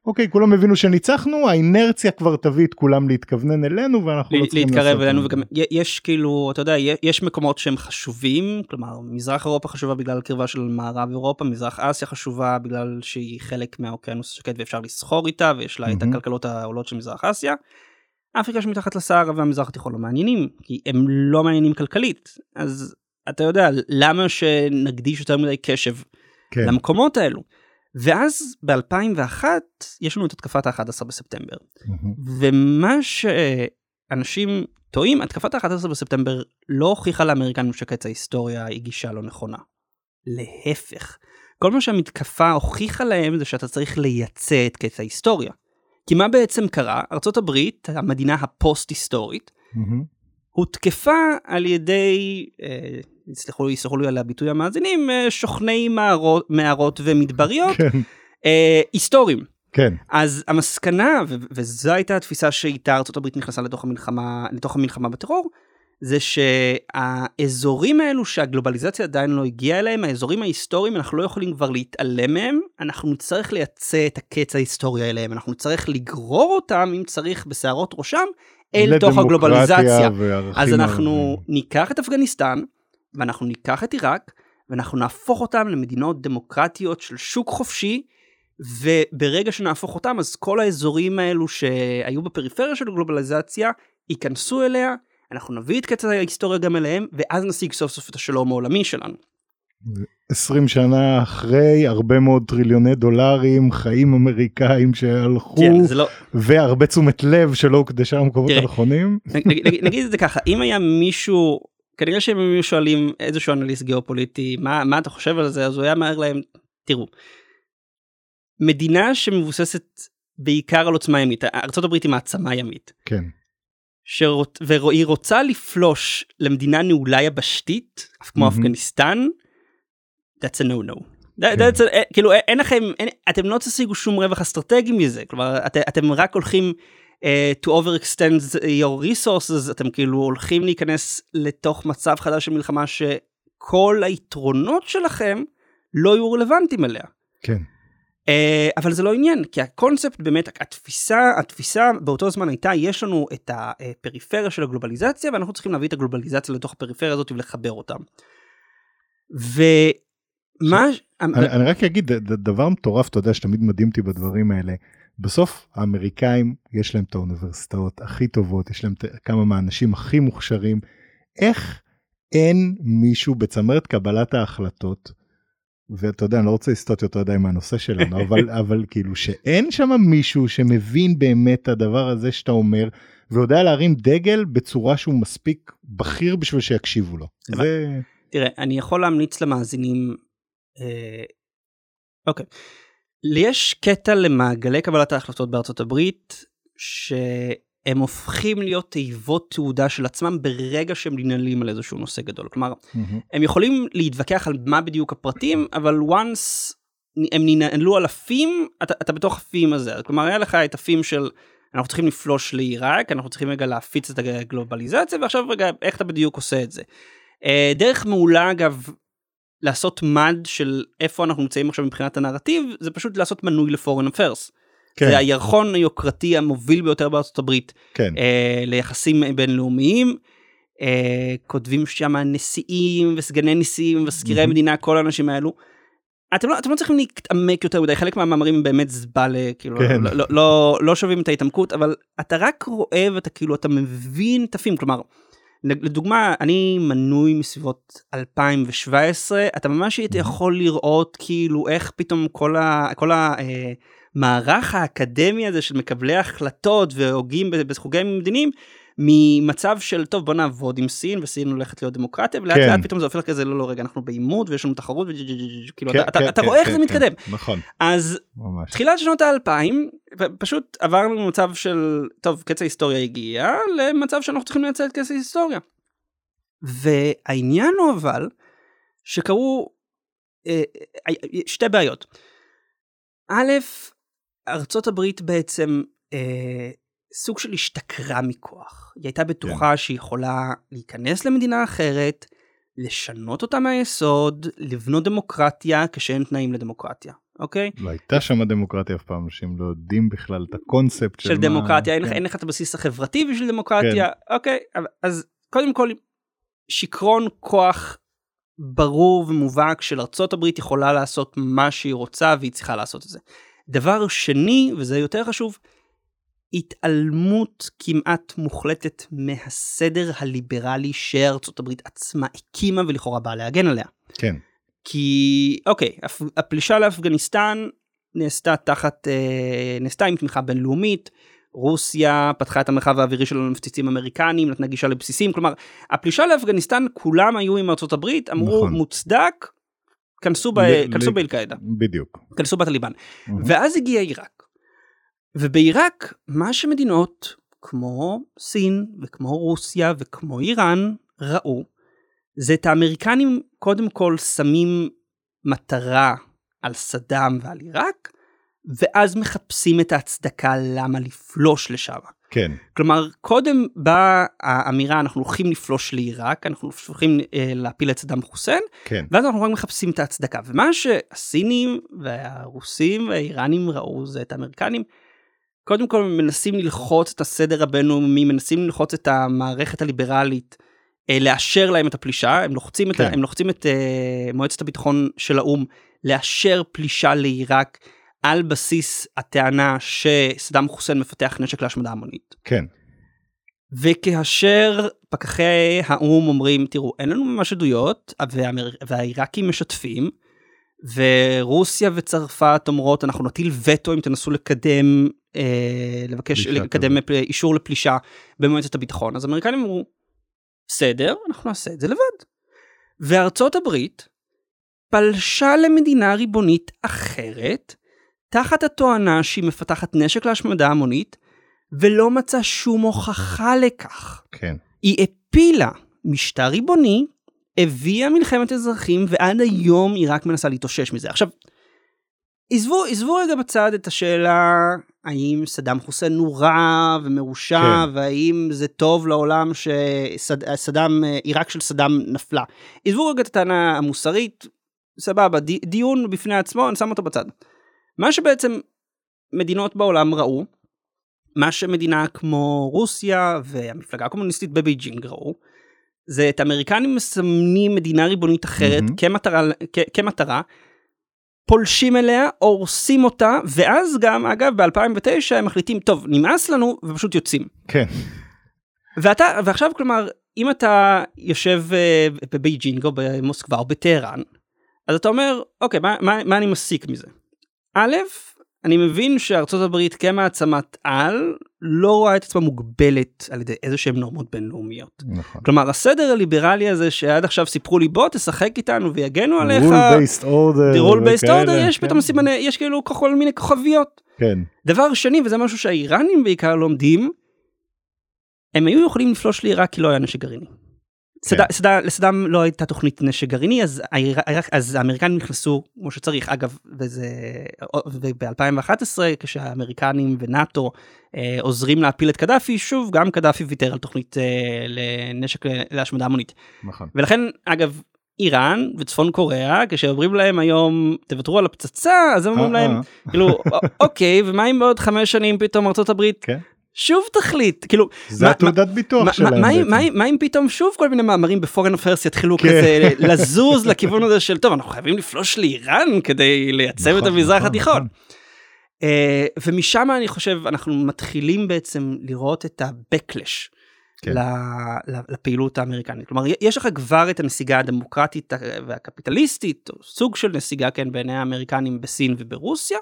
אוקיי כולם הבינו שניצחנו האינרציה כבר תביא את כולם להתכוונן אלינו ואנחנו לא צריכים להתקרב אלינו וגם יש כאילו אתה יודע יש מקומות שהם חשובים כלומר מזרח אירופה חשובה בגלל קרבה של מערב אירופה מזרח אסיה חשובה בגלל שהיא חלק מהאוקיינוס השקט ואפשר לסחור איתה ויש לה את הכלכלות העולות של מזרח אסיה. אפריקה שמתחת לסהרה והמזרח התיכון לא מעניינים כי הם לא מעניינים כלכלית אז אתה יודע למה שנקדיש יותר מדי קשב כן. למקומות האלו. ואז ב-2001 יש לנו את התקפת ה-11 בספטמבר. מהמם. ומה שאנשים טועים, התקפת ה-11 בספטמבר לא הוכיחה לאמריקנים שקץ ההיסטוריה היא גישה לא נכונה. להפך, כל מה שהמתקפה הוכיחה להם זה שאתה צריך לייצא את קץ ההיסטוריה. כי מה בעצם קרה? ארה"ב, המדינה הפוסט-היסטורית, מהמם. הותקפה על ידי, אה, יסלחו יסלחו לי על הביטוי המאזינים, אה, שוכני מערות, מערות ומדבריות כן, אה, היסטוריים. כן, אז המסקנה, ו- וזו הייתה התפיסה שאיתה ארה"ב נכנסה לתוך המלחמה, לתוך המלחמה בטרור, זה שהאזורים האלו שהגלובליזציה עדיין לא הגיעה אליהם, האזורים ההיסטוריים, אנחנו לא יכולים כבר להתעלם מהם, אנחנו נצטרך לייצא את הקץ ההיסטוריה אליהם, אנחנו נצטרך לגרור אותם, אם צריך, בשערות ראשם, אל תוך הגלובליזציה. אז אנחנו ערביים. ניקח את אפגניסטן, ואנחנו ניקח את עיראק, ואנחנו נהפוך אותם למדינות דמוקרטיות של שוק חופשי, וברגע שנהפוך אותם, אז כל האזורים האלו שהיו בפריפריה של הגלובליזציה, ייכנסו אליה, אנחנו נביא את קצב ההיסטוריה גם אליהם, ואז נשיג סוף סוף את השלום העולמי שלנו. 20 שנה אחרי, הרבה מאוד טריליוני דולרים, חיים אמריקאים שהלכו, כן, זה לא... והרבה תשומת לב שלא הוקדשה למקומות. הנכונים. נגיד, נגיד, נגיד את זה ככה, אם היה מישהו, כנראה שאם היו שואלים איזשהו אנליסט גיאופוליטי, מה, מה אתה חושב על זה, אז הוא היה אומר להם, תראו, מדינה שמבוססת בעיקר על עוצמה ימית, ארה"ב היא מעצמה ימית, כן, שרוצ... והיא רוצה לפלוש למדינה נעולה יבשתית, כמו מהמם. אפגניסטן, that's a no no. That- כן. that's a, אה, כאילו אין- אין לכם, אין, אתם לא תשיגו שום רווח אסטרטגי מזה, כלומר את, אתם רק הולכים uh, to overextend your resources, אתם כאילו הולכים להיכנס לתוך מצב חדש של מלחמה שכל היתרונות שלכם לא יהיו רלוונטיים אליה. כן, Uh, אבל זה לא עניין, כי הקונספט באמת, התפיסה, התפיסה באותו זמן הייתה, יש לנו את הפריפריה של הגלובליזציה, ואנחנו צריכים להביא את הגלובליזציה לתוך הפריפריה הזאת ולחבר אותם. ומה... אני, אני רק אגיד דבר מטורף אתה יודע שתמיד מדהים אותי בדברים האלה בסוף האמריקאים יש להם את האוניברסיטאות הכי טובות יש להם כמה מהאנשים הכי מוכשרים איך אין מישהו בצמרת קבלת ההחלטות. ואתה יודע אני לא רוצה לסטות יותר די מהנושא שלנו אבל אבל כאילו שאין שם מישהו שמבין באמת את הדבר הזה שאתה אומר ויודע להרים דגל בצורה שהוא מספיק בכיר בשביל שיקשיבו לו. זה תראה, אני יכול להמליץ למאזינים, אה, אוקיי, יש קטע למעגלי קבלת ההחלטות בארצות הברית, שהם הופכים להיות תיבות תעודה של עצמם ברגע שהם ננעלים על איזשהו נושא גדול. כלומר, הם יכולים להתווכח על מה בדיוק הפרטים, אבל once הם ננעלו על הפים, אתה, אתה בתוך הפים הזה. כלומר, היה לך את הפים של אנחנו צריכים לפלוש לעיראק, אנחנו צריכים רגע להפיץ את הגלובליזציה, ועכשיו רגע, איך אתה בדיוק עושה את זה. אה, דרך מעולה אגב לעשות מד של איפה אנחנו נמצאים עכשיו מבחינת הנרטיב זה פשוט לעשות מנוי לפורן אפיירס. כן, זה הירחון היוקרתי המוביל ביותר בארצות הברית כן. אה, ליחסים בינלאומיים. אה, כותבים שם נשיאים וסגני נשיאים ומזכירי מהמם. מדינה כל האנשים האלו. אתם לא, אתם לא צריכים להתעמק יותר מדי חלק מהמאמרים הם באמת זבלה כאילו כן. לא, לא, לא, לא שווים את ההתעמקות אבל אתה רק רואה ואתה כאילו אתה מבין את הפים כלומר לדוגמה אני מנוי מסביבות 2017 אתה ממש היית יכול לראות כאילו איך פתאום כל ה... כל ה אה, מערך האקדמי הזה של מקבלי החלטות והוגים ב- בחוגים מדיניים ממצב של טוב בוא נעבוד עם סין וסין הולכת להיות דמוקרטיה ולאט כן. לאט פתאום זה הופך כזה לא לא רגע אנחנו בעימות ויש לנו תחרות וכאילו כן, אתה, אתה, כן, אתה כן, רואה איך כן, זה כן. מתקדם נכון, אז ממש. תחילת שנות האלפיים פשוט עברנו ממצב של טוב קץ ההיסטוריה הגיע למצב שאנחנו צריכים לייצר את קץ ההיסטוריה. והעניין הוא אבל שקרו אה, אה, שתי בעיות. א', ארצות הברית בעצם אה, סוג של השתכרה מכוח. היא הייתה בטוחה שהיא יכולה להיכנס למדינה אחרת, לשנות אותה מהיסוד, לבנות דמוקרטיה כשאין תנאים לדמוקרטיה, אוקיי? לא הייתה שם דמוקרטיה אף פעם, אנשים לא יודעים בכלל את הקונספט של, של מה- דמוקרטיה, אין כן. אין לך את הבסיס החברתי בשביל דמוקרטיה, אוקיי, אבל- אז קודם כל שיכרון כוח ברור ומובהק של ארצות הברית יכולה לעשות מה שהיא רוצה והיא צריכה לעשות את זה. דבר שני, וזה יותר חשוב, התעלמות כמעט מוחלטת מהסדר הליברלי שארצות הברית עצמה הקימה ולכאורה באה להגן עליה. כן, כי אוקיי הפ- הפלישה לאפגניסטן נעשתה תחת, אה, נעשתה עם תמיכה בינלאומית. רוסיה פתחה את המרחב האווירי שלו למפציצים אמריקנים, נתנה גישה לבסיסים, כלומר, הפלישה לאפגניסטן, כולם היו עם ארצות הברית, אמרו נכון. מוצדק, כנסו, באל-קאעידה, בדיוק. כנסו בטליבן. מהמם. ואז הגיע עיראק. ובעיראק, מה שמדינות כמו סין וכמו רוסיה וכמו איראן ראו, זה את האמריקנים קודם כל שמים מטרה על סדאם ועל עיראק, ואז מחפשים את ההצדקה למה לפלוש לשם. כן, כלומר, קודם באה האמירה, אנחנו הולכים לפלוש לעיראק, אנחנו הולכים אה, להפיל את סדאם חוסיין, כן. ואז אנחנו רק מחפשים את ההצדקה. ומה שהסינים והרוסים והאיראנים ראו זה את האמריקנים, קודם כל מנסים ללחוץ את הסדר הבינלאומי, מנסים ללחוץ את המערכת הליברלית, אה, לאשר להם את הפלישה, הם לוחצים את, כן. הם לוחצים את אה, מועצת הביטחון של האו"ם לאשר פלישה לעיראק על בסיס הטענה שסדאם חוסיין מפתח נשק להשמדה המונית. כן. וכאשר פקחי האו"ם אומרים תראו אין לנו ממש עדויות. והעיראקים משתפים ורוסיה וצרפת אומרות אנחנו נטיל וטו אם תנסו לקדם אה, לבקש לקדם פל- אישור לפלישה במועצת הביטחון אז האמריקנים אמרו בסדר אנחנו נעשה את זה לבד. וארצות הברית פלשה למדינה ריבונית אחרת תחת התואנה שהיא מפתחת נשק להשמדה המונית ולא מצאה שום הוכחה לכך. כן. היא הפילה משטר ריבוני, הביאה מלחמת אזרחים, ועד היום היא רק מנסה להתאושש מזה. עכשיו, עזבו, עזבו רגע בצד את השאלה האם סדאם חוסיין הוא רע ומרושע, כן. והאם זה טוב לעולם שסדאם, עיראק של סדאם נפלה. עזבו רגע את הטענה המוסרית, סבבה, די, דיון בפני עצמו, אני שם אותו בצד. מה שבעצם מדינות בעולם ראו, מה שמדינה כמו רוסיה והמפלגה הקומוניסטית בבייג'ינג ראו, זה את האמריקנים מסמנים מדינה ריבונית אחרת אממ. כמטרה, כ, כמטרה, פולשים אליה, הורסים אותה, ואז גם, אגב, ב-2009 הם מחליטים, טוב, נמאס לנו, ופשוט יוצאים. כן. ואתה, ועכשיו, כלומר, אם אתה יושב אה, בבייג'ינג או במוסקבה או בטהרן, אז אתה אומר, אוקיי, מה, מה, מה אני מסיק מזה? א', אני מבין שארצות הברית כמעצמת על לא רואה את עצמה מוגבלת על ידי איזה שהם נורמות בינלאומיות. נכון. כלומר הסדר הליברלי הזה שעד עכשיו סיפרו לי בוא תשחק איתנו ויגנו עליך, rule based order. the rule based order יש כן. פתאום סימני יש כאילו כל מיני כוכביות. כן. דבר שני וזה משהו שהאיראנים בעיקר לומדים. הם היו יכולים לפלוש לעיראק כי לא היה נשק גרעיני. סד- לסדאם לא הייתה תוכנית נשק גרעיני אז אז האמריקנים נכנסו כמו שצריך אגב וזה ב-2011 כשהאמריקנים ונאטו אה, עוזרים להפיל את קדאפי שוב גם קדאפי ויתר על תוכנית אה, לנשק להשמדה המונית נכון. ולכן אגב איראן וצפון קוריאה כשאומרים להם היום תוותרו על הפצצה אז הם אומרים אה, להם אה. כאילו אוקיי ומה אם בעוד חמש שנים פתאום ארצות הברית כן. שוב תחליט כאילו זה התעודת ביטוח שלהם מה- אם- פתאום שוב כל מיני מאמרים בפורן אפרס יתחילו כן. כזה לזוז לכיוון הזה של טוב אנחנו חייבים לפלוש לאיראן כדי לייצב את נכון, המזרח נכון, התיכון. נכון. אה, ומשם אני חושב אנחנו מתחילים בעצם לראות את ה-backlash כן. לפעילות האמריקנית. כלומר יש לך כבר את הנסיגה הדמוקרטית והקפיטליסטית או סוג של נסיגה כן בעיני האמריקנים בסין וברוסיה.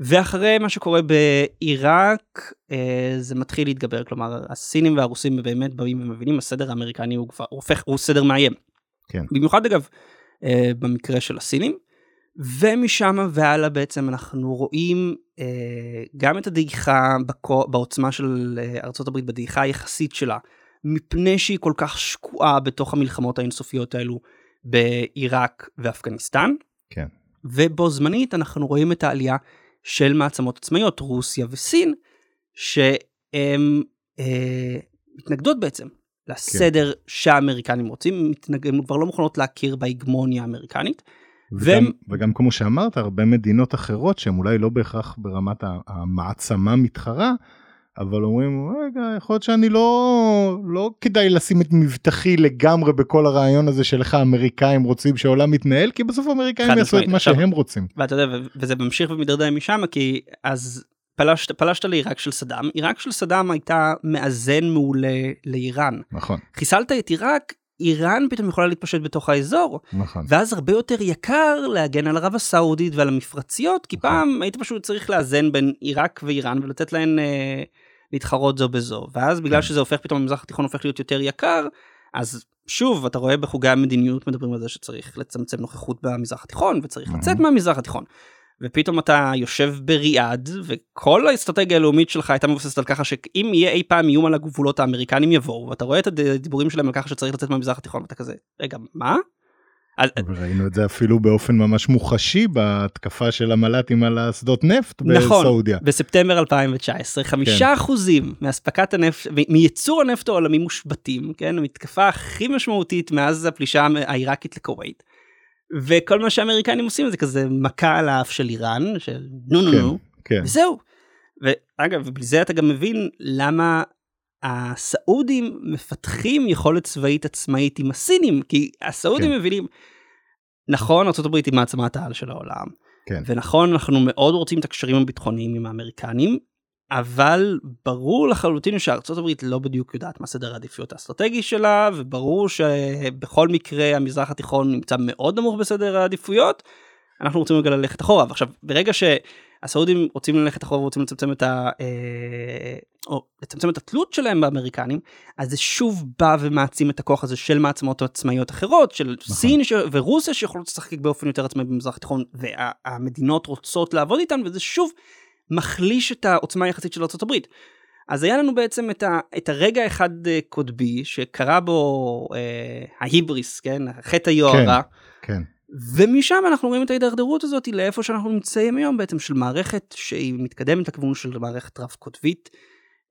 ואחרי מה שקורה בעיראק אה, זה מתחיל להתגבר כלומר הסינים והרוסים באמת באים ומבינים הסדר האמריקני הוא כבר הוא הופך הוא סדר מאיים. כן. במיוחד אגב אה, במקרה של הסינים. ומשם והלאה בעצם אנחנו רואים אה, גם את הדעיכה בכו, בעוצמה של אה, ארה"ב בדעיכה היחסית שלה מפני שהיא כל כך שקועה בתוך המלחמות האינסופיות האלו בעיראק ואפגניסטן. כן. ובו זמנית אנחנו רואים את העלייה של מעצמות עצמאיות רוסיה וסין שהן אה, מתנגדות בעצם לסדר שהאמריקנים רוצים מתנג... הן כבר לא מוכנות להכיר בהגמוניה האמריקנית. וגם, והם- וגם כמו שאמרת הרבה מדינות אחרות שהן אולי לא בהכרח ברמת המעצמה מתחרה אבל אומרים רגע יכול להיות שאני לא לא כדאי לשים את מבטחי לגמרי בכל הרעיון הזה של איך האמריקאים רוצים שהעולם מתנהל כי בסוף האמריקאים יעשו את. מה עכשיו- שהם רוצים. ואתה יודע וזה ממשיך ומתדרדר משם כי אז פלשת פלשת לעיראק של סדאם עיראק של סדאם הייתה מאזן מעולה לאיראן נכון חיסלת את עיראק איראן פתאום יכולה להתפשט בתוך האזור. נכון. ואז הרבה יותר יקר להגן על ערב הסעודית ועל המפרציות, כי נכון. פעם היית פשוט צריך לאזן בין עיראק ואיראן ולתת להן אה, להתחרות זו בזו. ואז בגלל כן. שזה הופך פתאום המזרח התיכון הופך להיות יותר יקר, אז שוב אתה רואה בחוגי המדיניות מדברים על זה שצריך לצמצם נוכחות במזרח התיכון וצריך. לצאת מהמזרח התיכון. ופתאום אתה יושב בריאד וכל האסטרטגיה הלאומית שלך הייתה מבוססת על ככה שאם יהיה אי פעם איום על הגבולות האמריקנים יבואו ואתה רואה את הדיבורים שלהם על ככה שצריך לצאת מהמזרח התיכון ואתה כזה רגע מה? אז, וראינו את זה אפילו באופן ממש מוחשי בהתקפה של המל"טים על השדות נפט נכון, בסעודיה. בספטמבר 2019 חמישה אחוזים מאספקת הנפט מייצור הנפט העולמי מושבתים כן המתקפה הכי משמעותית מאז הפלישה העיראקית לכווית. וכל מה שהאמריקנים עושים זה כזה מכה על האף של איראן של נו נו כן, נו כן, וזהו. ואגב בלי זה אתה גם מבין למה הסעודים מפתחים יכולת צבאית עצמאית עם הסינים כי הסעודים כן. מבינים. נכון ארה"ב היא מעצמת העל של העולם. כן. ונכון אנחנו מאוד רוצים את הקשרים הביטחוניים עם האמריקנים אבל ברור לחלוטין שארצות הברית לא בדיוק יודעת מה סדר העדיפויות האסטרטגי שלה וברור שבכל מקרה המזרח התיכון נמצא מאוד נמוך בסדר העדיפויות. אנחנו רוצים רגע ללכת אחורה ועכשיו ברגע שהסעודים רוצים ללכת אחורה ורוצים לצמצם את ה... אה, או לצמצם את התלות שלהם באמריקנים אז זה שוב בא ומעצים את הכוח הזה של מעצמות עצמאיות אחרות של נכון. סין ש... ורוסיה שיכולות לשחק באופן יותר עצמאי במזרח התיכון והמדינות רוצות לעבוד איתן וזה שוב מחליש את העוצמה היחסית של ארה"ב. אז היה לנו בעצם את, ה, את הרגע אחד אה, קוטבי שקרה בו אה, ההיבריס, כן, חטא היוהרה, כן, ומשם אנחנו רואים את ההידרדרות הזאת לאיפה שאנחנו נמצאים היום בעצם של מערכת שהיא מתקדמת לכיוון של מערכת רב קוטבית.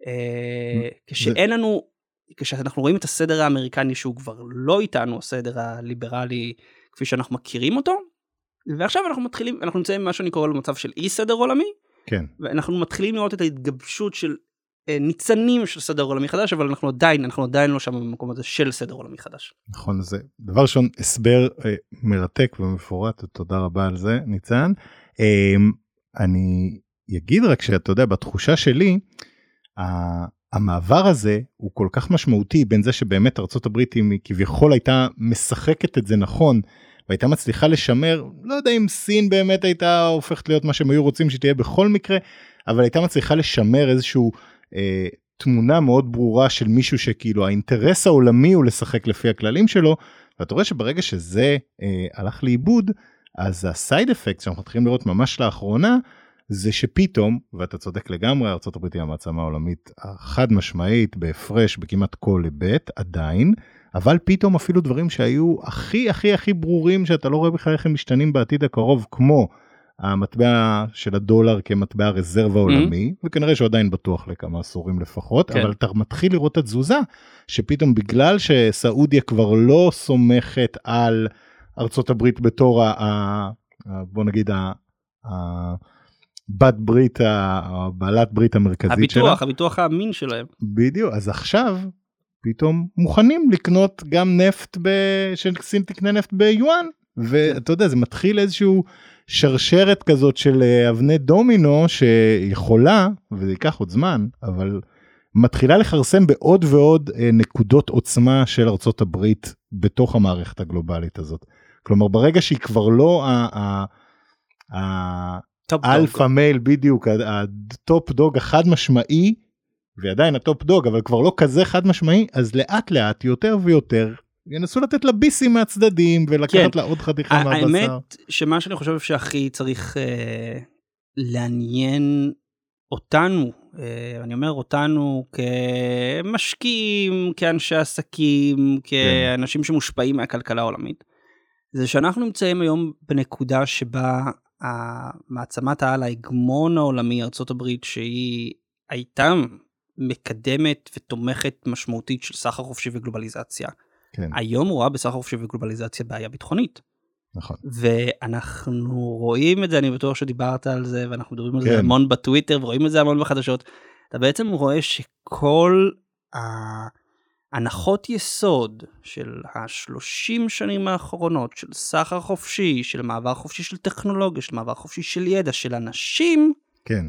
אה, כשאין לנו, כשאנחנו רואים את הסדר האמריקני שהוא כבר לא איתנו, הסדר הליברלי כפי שאנחנו מכירים אותו, ועכשיו אנחנו מתחילים, אנחנו נמצאים במה שאני קורא לו מצב של אי סדר עולמי, כן, ואנחנו מתחילים לראות את ההתגבשות של ניצנים של סדר עולמי חדש אבל אנחנו עדיין אנחנו עדיין לא שם במקום הזה של סדר עולמי חדש. נכון זה דבר ראשון הסבר אה, מרתק ומפורט תודה רבה על זה ניצן. אה, אני אגיד רק שאתה יודע בתחושה שלי המעבר הזה הוא כל כך משמעותי בין זה שבאמת ארצות הברית היא כביכול הייתה משחקת את זה נכון והייתה מצליחה לשמר לא יודע אם סין באמת הייתה הופכת להיות מה שהם היו רוצים שתהיה בכל מקרה אבל הייתה מצליחה לשמר איזשהו אה, תמונה מאוד ברורה של מישהו שכאילו האינטרס העולמי הוא לשחק לפי הכללים שלו ואתה רואה שברגע שזה אה, הלך לאיבוד אז הסייד אפקט שאנחנו מתחילים לראות ממש לאחרונה זה שפתאום ואתה צודק לגמרי ארה"ב היא המעצמה העולמית החד משמעית בהפרש בכמעט כל היבט עדיין אבל פתאום אפילו דברים שהיו הכי הכי הכי ברורים שאתה לא רואה בכלל איך הם משתנים בעתיד הקרוב כמו המטבע של הדולר כמטבע רזרבה עולמי וכנראה שהוא עדיין בטוח לכמה עשורים לפחות כן. אבל אתה מתחיל לראות את התזוזה שפתאום בגלל שסעודיה כבר לא סומכת על ארצות הברית בתור ה... ה... ה- בוא נגיד ה... ה... בת ברית, ה- הבעלת ברית המרכזית שלה. הביטוח הביטוח האמין שלהם. בדיוק, אז עכשיו פתאום מוכנים לקנות גם נפט, ב... שסין תקנה נפט ביואן, ואתה יודע, זה מתחיל איזשהו שרשרת כזאת של אה, אבני דומינו שיכולה, וזה ייקח עוד זמן, אבל מתחילה לכרסם בעוד ועוד אה, נקודות עוצמה של ארצות הברית בתוך המערכת הגלובלית הזאת. כלומר, ברגע שהיא כבר לא ה- ה- ה- top alpha male בדיוק ה top dog החד משמעי ועדיין ה top dog אבל כבר לא כזה חד משמעי אז לאט לאט יותר ויותר ינסו לתת לה ביסים מהצדדים ולקחת כן. לה עוד חתיכה מהבשר. האמת שמה שאני חושב שהכי צריך אה, לעניין אותנו אה, אני אומר אותנו כמשקיעים כאנשי עסקים כאנשים שמושפעים מהכלכלה העולמית. זה שאנחנו נמצאים היום בנקודה שבה המעצמת העל ההגמון העולמי ארה"ב שהיא הייתה מקדמת ותומכת משמעותית של סחר חופשי וגלובליזציה. כן, היום רואה בסחר חופשי וגלובליזציה בעיה ביטחונית. נכון. ואנחנו רואים את זה, אני בטוח שדיברת על זה, ואנחנו מדברים על כן. זה המון בטוויטר, ורואים את זה המון בחדשות. אתה בעצם רואה שכל ההנחות יסוד של השלושים שנים האחרונות, של סחר חופשי, של מעבר חופשי של טכנולוגיה, של מעבר חופשי של ידע, של אנשים, כן,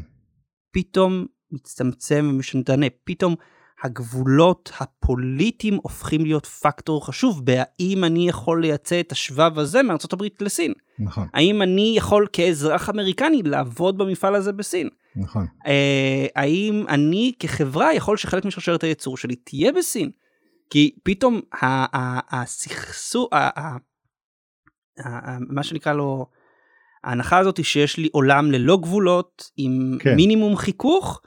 פתאום מצטמצם ומשתנה. פתאום הגבולות הפוליטיים הופכים להיות פקטור חשוב בהאם אני יכול לייצא את השבב הזה מארצות הברית לסין. נכון, האם אני יכול כאזרח אמריקני לעבוד במפעל הזה בסין? נכון. אה, האם אני כחברה יכול שחלק משרשרת הייצור שלי תהיה בסין? כי פתאום הסכסוך, מה שנקרא לו, ההנחה הזאת היא שיש לי עולם ללא גבולות עם כן. מינימום חיכוך,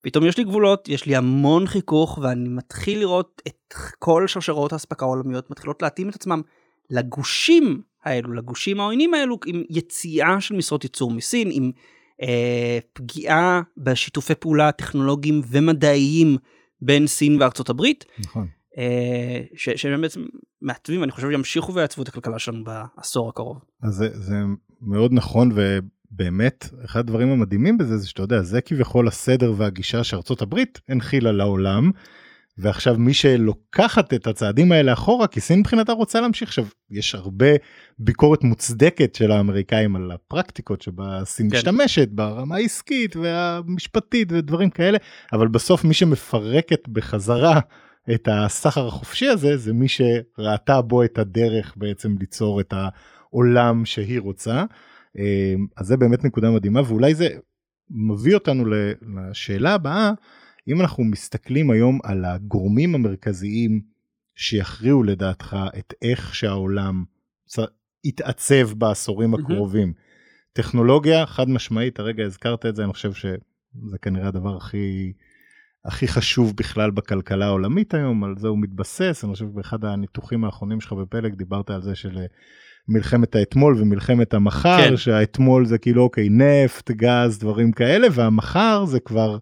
פתאום יש לי גבולות, יש לי המון חיכוך ואני מתחיל לראות את כל שרשרות האספקה העולמיות מתחילות להתאים את עצמם לגושים האלו, לגושים העוינים האלו, עם יציאה של משרות ייצור מסין, עם אה, פגיעה בשיתופי פעולה טכנולוגיים ומדעיים בין סין וארצות הברית, נכון. אה, ש- שהם בעצם מעצבים, אני חושב ימשיכו ויעצבו את הכלכלה שלנו בעשור הקרוב. אז זה, זה מאוד נכון ובאמת אחד הדברים המדהימים בזה זה שאתה יודע זה כביכול הסדר והגישה שארצות הברית הנחילה לעולם. ועכשיו מי שלוקחת את הצעדים האלה אחורה כי סין מבחינתה רוצה להמשיך עכשיו יש הרבה ביקורת מוצדקת של האמריקאים על הפרקטיקות שבה סין כן. משתמשת ברמה העסקית והמשפטית ודברים כאלה אבל בסוף מי שמפרקת בחזרה את הסחר החופשי הזה זה מי שראתה בו את הדרך בעצם ליצור את העולם שהיא רוצה. אה, אז זה באמת נקודה מדהימה ואולי זה מביא אותנו לשאלה הבאה אם אנחנו מסתכלים היום על הגורמים המרכזיים שיכריעו לדעתך את איך שהעולם יתעצב בעשורים. הקרובים. טכנולוגיה חד משמעית הרגע הזכרת את זה אני חושב שזה כנראה הדבר הכי הכי חשוב בכלל בכלכלה העולמית היום על זה הוא מתבסס אני חושב באחד הניתוחים האחרונים שלך בפלג דיברת על זה של מלחמת האתמול ומלחמת המחר כן. שהאתמול זה כאילו אוקיי נפט גז דברים כאלה והמחר זה כבר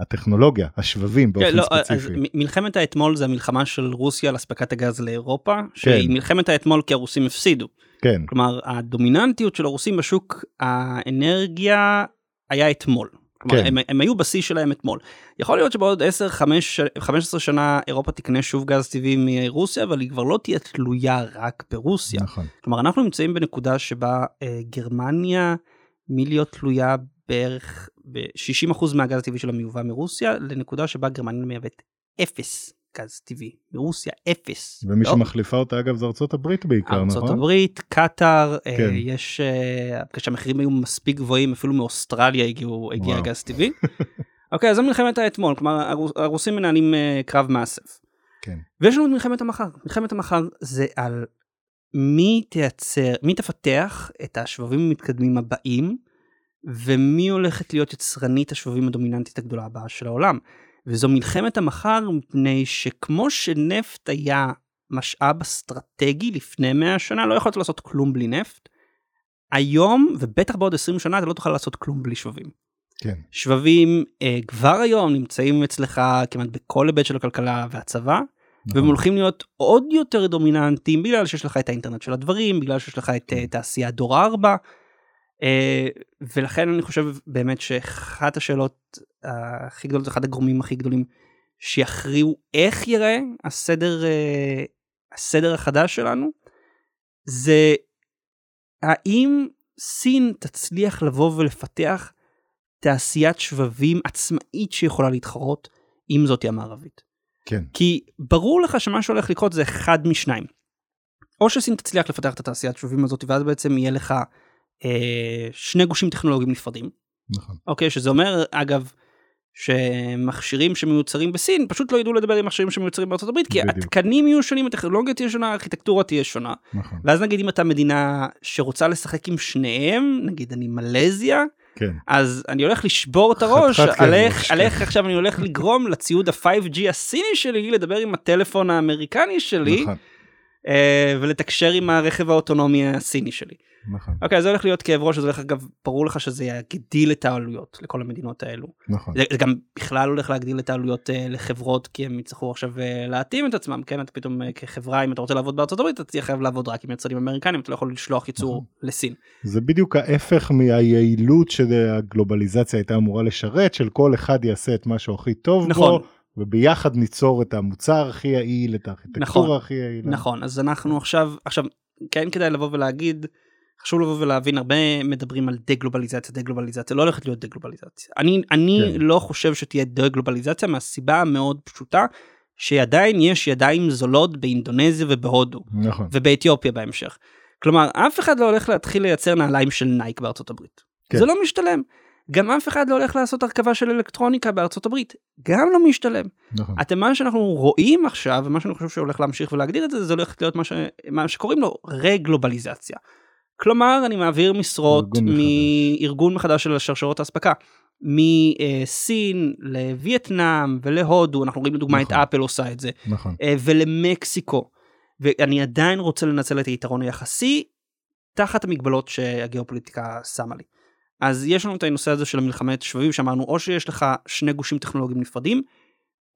הטכנולוגיה השבבים באופן כן, לא, ספציפי. מלחמת האתמול זה המלחמה של רוסיה על אספקת הגז לאירופה, שהיא מלחמת האתמול כי הרוסים הפסידו. כן כלומר, הדומיננטיות של הרוסים בשוק האנרגיה היה אתמול. כלומר, כן. הם, הם היו בשיא שלהם אתמול. יכול להיות שבעוד 10, 5, 15 שנה אירופה תקנה שוב גז טבעי מרוסיה, אבל היא כבר לא תהיה תלויה רק ברוסיה. נכון כלומר, אנחנו נמצאים בנקודה שבה אה, גרמניה, מלהיות תלויה בערך ב-60% מהגז הטבעי שלה מיובא מרוסיה, לנקודה שבה גרמניה מייבאת אפס גז טבעי. מרוסיה אפס. ומי לא? שמחליפה אותה אגב זה ארצות הברית בעיקר ארצות נכון? הברית, קטאר, אה, כן. יש, אה, כשהמחירים היו מספיק גבוהים, אפילו מאוסטרליה הגיעו, הגיע. גז טבעי. אוקיי, אז זו מלחמת האתמול, כלומר הרוס- הרוסים מנהלים אה, קרב מאסף. כן. ויש לנו את מלחמת המחר. מלחמת המחר זה על מי תייצר, מי תפתח את השבבים המתקדמים הבאים, ומי הולכת להיות יצרנית השבבים הדומיננטית הגדולה הבאה של העולם. וזו מלחמת המחר מפני שכמו שנפט היה משאב אסטרטגי לפני 100 שנה, לא יכולת לעשות כלום בלי נפט. היום, ובטח בעוד 20 שנה, אתה לא תוכל לעשות כלום בלי שבבים. כן שבבים אה, כבר היום נמצאים אצלך כמעט בכל היבט של הכלכלה והצבא, נכון. והם הולכים להיות עוד יותר דומיננטיים בגלל שיש לך את האינטרנט של הדברים, בגלל שיש לך את אה, תעשיית דור 4. אה, ולכן אני חושב באמת שאחת השאלות הכי גדולות, אחד הגורמים הכי גדולים שיכריעו איך ייראה הסדר, אה, הסדר החדש שלנו, זה האם סין תצליח לבוא ולפתח תעשיית שבבים עצמאית שיכולה להתחרות עם זאתי המערבית. כן כי ברור לך שמה שהולך לקרות זה אחד משניים. או שסין תצליח לפתח את התעשיית שבבים הזאת ואז בעצם יהיה לך אה, שני גושים טכנולוגיים נפרדים. נכון אוקיי שזה אומר אגב שמכשירים שמיוצרים בסין פשוט לא ידעו לדבר עם מכשירים שמיוצרים בארצות הברית כי בדיוק. התקנים יהיו שונים הטכנולוגיה תהיה שונה הארכיטקטורה תהיה שונה נכון ואז נגיד אם אתה מדינה שרוצה לשחק עם שניהם נגיד אני מלזיה כן אז אני הולך לשבור את הראש על איך על. איך עכשיו אני הולך לגרום לציוד ה-5G הסיני שלי לדבר עם הטלפון האמריקני שלי נכון אה, ולתקשר עם הרכב האוטונומי הסיני שלי. נכון אוקיי זה הולך להיות כאב ראש זה הולך אגב ברור לך שזה יגדיל את העלויות לכל המדינות האלו. נכון זה, זה גם בכלל הולך להגדיל את העלויות אה, לחברות כי הם יצטרכו עכשיו אה, להתאים את עצמם כן אתה פתאום אה, כחברה אם אתה רוצה לעבוד בארצות הברית אתה תהיה חייב לעבוד רק עם יצרנים אמריקנים אתה לא יכול לשלוח ייצור נכון. לסין. זה בדיוק ההפך מהיעילות שהגלובליזציה הייתה אמורה לשרת של כל אחד יעשה את משהו הכי טוב נכון. בו וביחד ניצור את המוצר הכי יעיל את הארכיטקטורה נכון. הכי יעילה. נכון אז אנחנו עכשיו עכשיו כן כדאי לבוא ולהגיד חשוב לבוא ולהבין הרבה מדברים על דה-גלובליזציה דה-גלובליזציה לא הולכת להיות דה-גלובליזציה אני אני כן. לא חושב שתהיה דה-גלובליזציה מהסיבה המאוד פשוטה שעדיין יש ידיים זולות באינדונזיה ובהודו נכון. ובאתיופיה בהמשך. כלומר אף אחד לא הולך להתחיל לייצר נעליים של נייק בארצות הברית. כן. זה לא משתלם. גם אף אחד לא הולך לעשות הרכבה של אלקטרוניקה בארצות הברית. גם לא משתלם. נכון. אתם מה שאנחנו רואים עכשיו ומה שאני חושב שהולך להמשיך ולהגדיר את זה זה הולך להיות מה, ש... מה שקוראים לו רגלובליזציה. כלומר אני מעביר משרות. מארגון מחדש של שרשרות האספקה מסין לווייטנאם ולהודו אנחנו רואים לדוגמה את נכון. אפל עושה את זה נכון. אה, ולמקסיקו ואני עדיין רוצה לנצל את היתרון היחסי תחת המגבלות שהגיאופוליטיקה שמה לי. אז יש לנו את הנושא הזה של המלחמת שבבים שאמרנו או שיש לך שני גושים טכנולוגיים נפרדים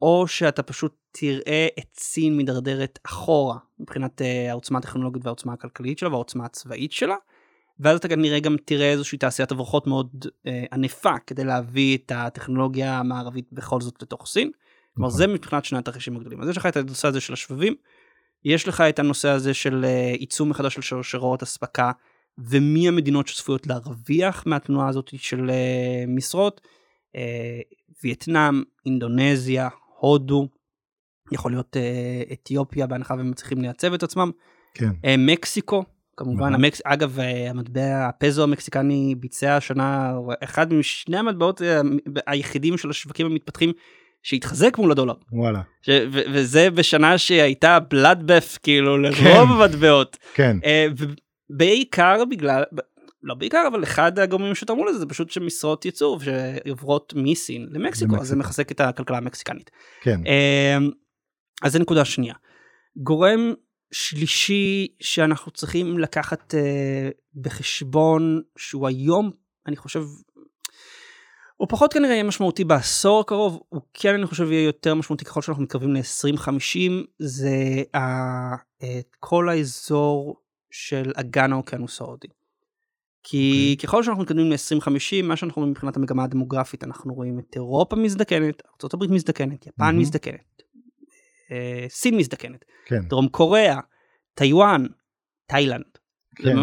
או שאתה פשוט תראה את סין מידרדרת אחורה מבחינת אה, העוצמה הטכנולוגית והעוצמה הכלכלית שלה והעוצמה הצבאית שלה. ואז אתה כנראה גם תראה איזושהי תעשיית הברחות מאוד אה, ענפה כדי להביא את הטכנולוגיה המערבית בכל זאת לתוך סין. כלומר נכון. זה מבחינת שני התרחישים הגדולים. אז יש לך את הנושא הזה של השבבים, יש לך את הנושא הזה של אה, עיצום מחדש של שרשרות אספקה, ומי המדינות שצפויות להרוויח מהתנועה הזאת של אה, משרות, וייטנאם, אינדונזיה, הודו, יכול להיות אה, אתיופיה בהנחה והם מצליחים לייצב את עצמם, כן. אה, מקסיקו, כמובן, נכון. המקס... אגב, אה, המטבע, הפזו המקסיקני ביצע השנה, אחד משני המטבעות היחידים של השווקים המתפתחים שהתחזק מול הדולר. וואלה. ש... ו... וזה בשנה שהייתה בלאדבף כאילו כן. לרוב המטבעות. כן. אה, ובעיקר בגלל, לא בעיקר, אבל אחד הגורמים שתרמו לזה זה פשוט שמשרות ייצור שעוברות מסין למקסיקו, אז זה. מחזק את הכלכלה המקסיקנית. כן. אמ, אז זה נקודה שנייה. גורם שלישי שאנחנו צריכים לקחת אה, בחשבון שהוא היום אני חושב הוא פחות כנראה יהיה משמעותי בעשור הקרוב הוא כן אני חושב יהיה יותר משמעותי ככל שאנחנו מתקרבים ל-2050 זה ה, אה, כל האזור של אגן האוקיינוס ההודי. כי okay. ככל שאנחנו מתקדמים ל-2050 מה שאנחנו רואים מבחינת המגמה הדמוגרפית אנחנו רואים את אירופה מזדקנת ארה"ב מזדקנת יפן מהמם. מזדקנת אה, סין מזדקנת כן. דרום קוריאה טיוואן תאילנד. כן.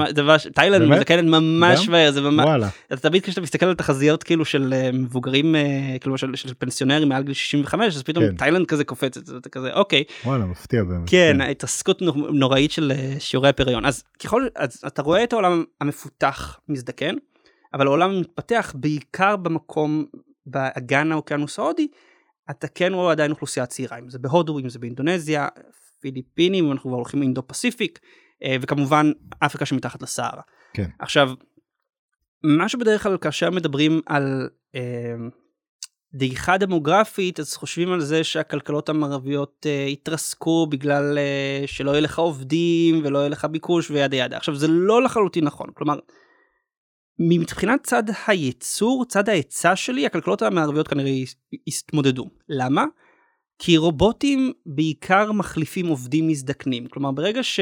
תאילנד? מזדקנת ממש? מהר זה ממש. אתה תמיד כשאתה מסתכל על תחזיות כאילו של אה, מבוגרים אה, כאילו של, של פנסיונרים מעל גיל 65 אז פתאום כן. תאילנד כזה קופצת אתה כזה אוקיי וואלה, מפתיע באמת. כן התעסקות נו- נוראית של אה, שיעורי הפריון אז ככל אז אתה רואה את העולם המפותח מזדקן אבל העולם המתפתח בעיקר במקום באגן האוקיינוס ההודי אתה כן רואה עדיין אוכלוסייה צעירה אם זה בהודו אם זה באינדונזיה פיליפינים אנחנו כבר הולכים לאינדו פסיפיק וכמובן אפריקה שמתחת לסהרה. כן. עכשיו מה שבדרך כלל כאשר מדברים על אה, דעיכה דמוגרפית אז חושבים על זה שהכלכלות המערביות אה, יתרסקו בגלל אה, שלא יהיה לך עובדים ולא יהיה לך ביקוש וידה ידה עכשיו זה לא לחלוטין נכון כלומר. מבחינת צד הייצור צד ההיצע שלי הכלכלות המערביות כנראה יתמודדו למה? כי רובוטים בעיקר מחליפים עובדים מזדקנים כלומר ברגע ש...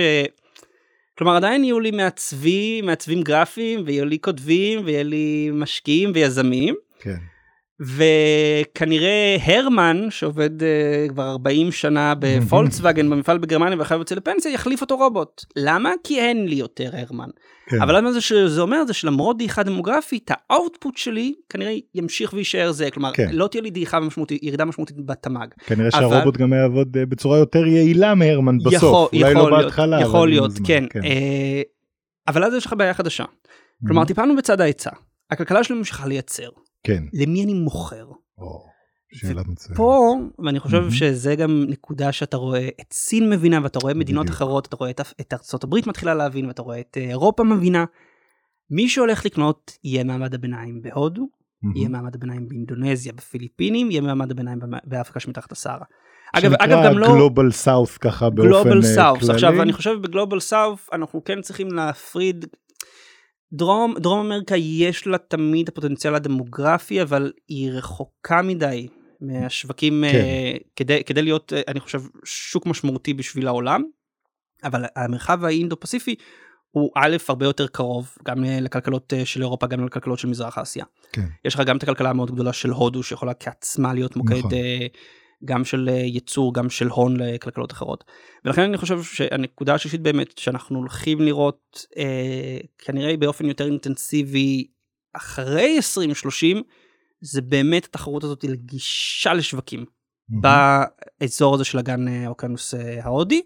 כלומר עדיין יהיו לי מעצבים מעצבים גרפיים ויהיו לי כותבים ויהיה לי משקיעים ויזמים כן. וכנראה הרמן שעובד uh, כבר 40 שנה בפולקסווגן במפעל בגרמניה ואחר יוצא לפנסיה יחליף אותו רובוט. למה? כי אין לי יותר הרמן. כן. אבל מה זה שזה אומר זה שלמרות דעיכה דמוגרפית האוטפוט שלי כנראה ימשיך ויישאר זה כלומר כן. לא תהיה לי דעיכה משמעותית ירידה משמעותית בתמ"ג. כנראה אבל- שהרובוט גם יעבוד אה, בצורה יותר יעילה מהרמן בסוף. יכול, אולי יכול לא להיות, בהתחלה. יכול אבל להיות הזמן, כן. אה, אבל אז יש לך בעיה חדשה. כלומר Mhm. טיפלנו בצד ההיצע הכלכלה שלי ממשיכה לייצר כן. למי אני מוכר. או, שאלה מצוינת. פה ואני חושב מהמם. שזה גם נקודה שאתה רואה את סין מבינה ואתה רואה מדינות בדיוק. אחרות אתה רואה את, את ארצות הברית מתחילה להבין ואתה רואה את אירופה מבינה. מי שהולך לקנות יהיה מעמד הביניים בהודו מהמם. יהיה מעמד הביניים באינדונזיה בפיליפינים יהיה מעמד הביניים באפריקה שמתחת לסהרה. אגב שנקרא אגב גם לא Global South ככה באופן Global אה, South כללי. עכשיו אני חושב ב Global South אנחנו כן צריכים להפריד. דרום דרום אמריקה יש לה תמיד הפוטנציאל הדמוגרפי אבל היא רחוקה מדי מהשווקים כן. אה, כדי כדי להיות אה, אני חושב שוק משמעותי בשביל העולם. אבל המרחב האינדו פסיפי הוא א' הרבה יותר קרוב גם לכלכלות אה, של אירופה גם לכלכלות של מזרח אסיה. כן. יש לך גם את הכלכלה המאוד גדולה של הודו שיכולה כעצמה להיות מוקד נכון. אה, גם של אה, ייצור, גם של הון לכלכלות אחרות. ולכן אני חושב שהנקודה השלישית באמת, שאנחנו הולכים לראות אה, כנראה באופן יותר אינטנסיבי אחרי 2030, זה באמת התחרות הזאת לגישה לשווקים mm-hmm. באזור הזה של אגן האוקיינוס ההודי.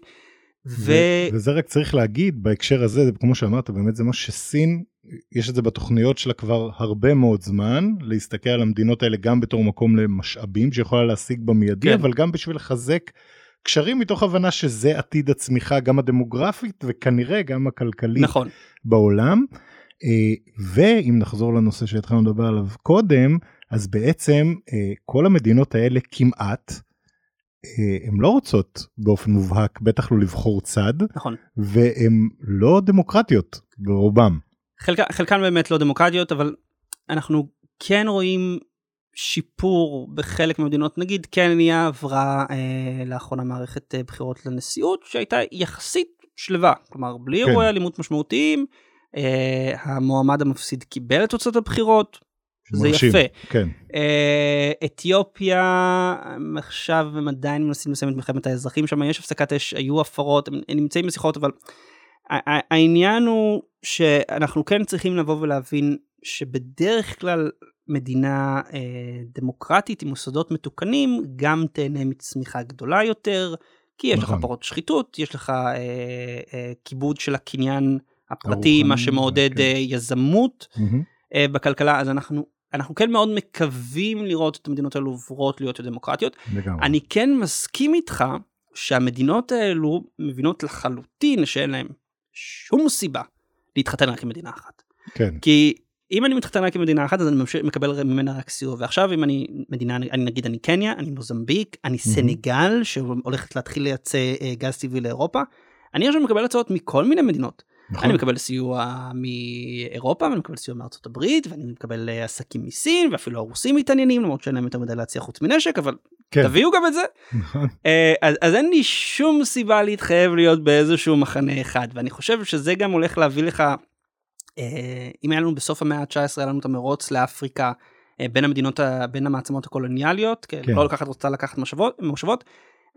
ו... וזה רק צריך להגיד בהקשר הזה, כמו שאמרת, באמת זה מה שסין, יש את זה בתוכניות שלה כבר הרבה מאוד זמן, להסתכל על המדינות האלה גם בתור מקום למשאבים שיכולה להשיג במיידי, כן. אבל גם בשביל לחזק קשרים מתוך הבנה שזה עתיד הצמיחה גם הדמוגרפית וכנראה גם הכלכלית נכון. בעולם. אה, ואם נחזור לנושא שהתחלנו לדבר עליו קודם, אז בעצם אה, כל המדינות האלה כמעט, הן אה, לא רוצות באופן מובהק בטח לא לבחור צד נכון והן לא דמוקרטיות ברובם. חלק, חלקן באמת לא דמוקרטיות אבל אנחנו כן רואים שיפור בחלק מהמדינות נגיד קניה עברה אה, לאחרונה מערכת אה, בחירות לנשיאות שהייתה יחסית שלווה כלומר בלי כן. אירועי אלימות משמעותיים אה, המועמד המפסיד קיבל את תוצאות הבחירות זה מרשים, יפה. כן. Uh, אתיופיה, עכשיו הם עדיין מנסים לסיים את מלחמת האזרחים שם, יש הפסקת אש, היו הפרות, הם, הם נמצאים בשיחות, אבל העניין הוא שאנחנו כן צריכים לבוא ולהבין שבדרך כלל מדינה uh, דמוקרטית עם מוסדות מתוקנים גם תהנה מצמיחה גדולה יותר, כי יש נכון. לך פרות שחיתות, יש לך uh, uh, כיבוד של הקניין הפרטי, מה שמעודד כן. uh, יזמות. Mm-hmm. בכלכלה אז אנחנו אנחנו כן מאוד מקווים לראות את המדינות האלו עוברות להיות דמוקרטיות. לגמרי. אני כן מסכים איתך שהמדינות האלו מבינות לחלוטין שאין להן שום סיבה להתחתן רק עם מדינה אחת. כן. כי אם אני מתחתן רק עם מדינה אחת אז אני מקבל ממנה רק סיוע ועכשיו אם אני מדינה אני נגיד אני קניה אני מוזמביק אני סנגל שהולכת להתחיל לייצא אה, גז טבעי לאירופה אני עכשיו מקבל הצעות מכל מיני מדינות. נכון. אני מקבל סיוע מאירופה ואני מקבל סיוע מארצות הברית ואני מקבל אה, עסקים מסין ואפילו הרוסים מתעניינים למרות שאין להם יותר מדי להציע חוץ מנשק אבל כן. תביאו גם את זה. נכון. אה, אז, אז אין לי שום סיבה להתחייב להיות באיזשהו מחנה אחד ואני חושב שזה גם הולך להביא לך אה, אם היה לנו בסוף המאה ה-19 היה לנו את המרוץ לאפריקה בין המדינות בין המעצמות הקולוניאליות כן. לא לקחת רוצה לקחת מושבות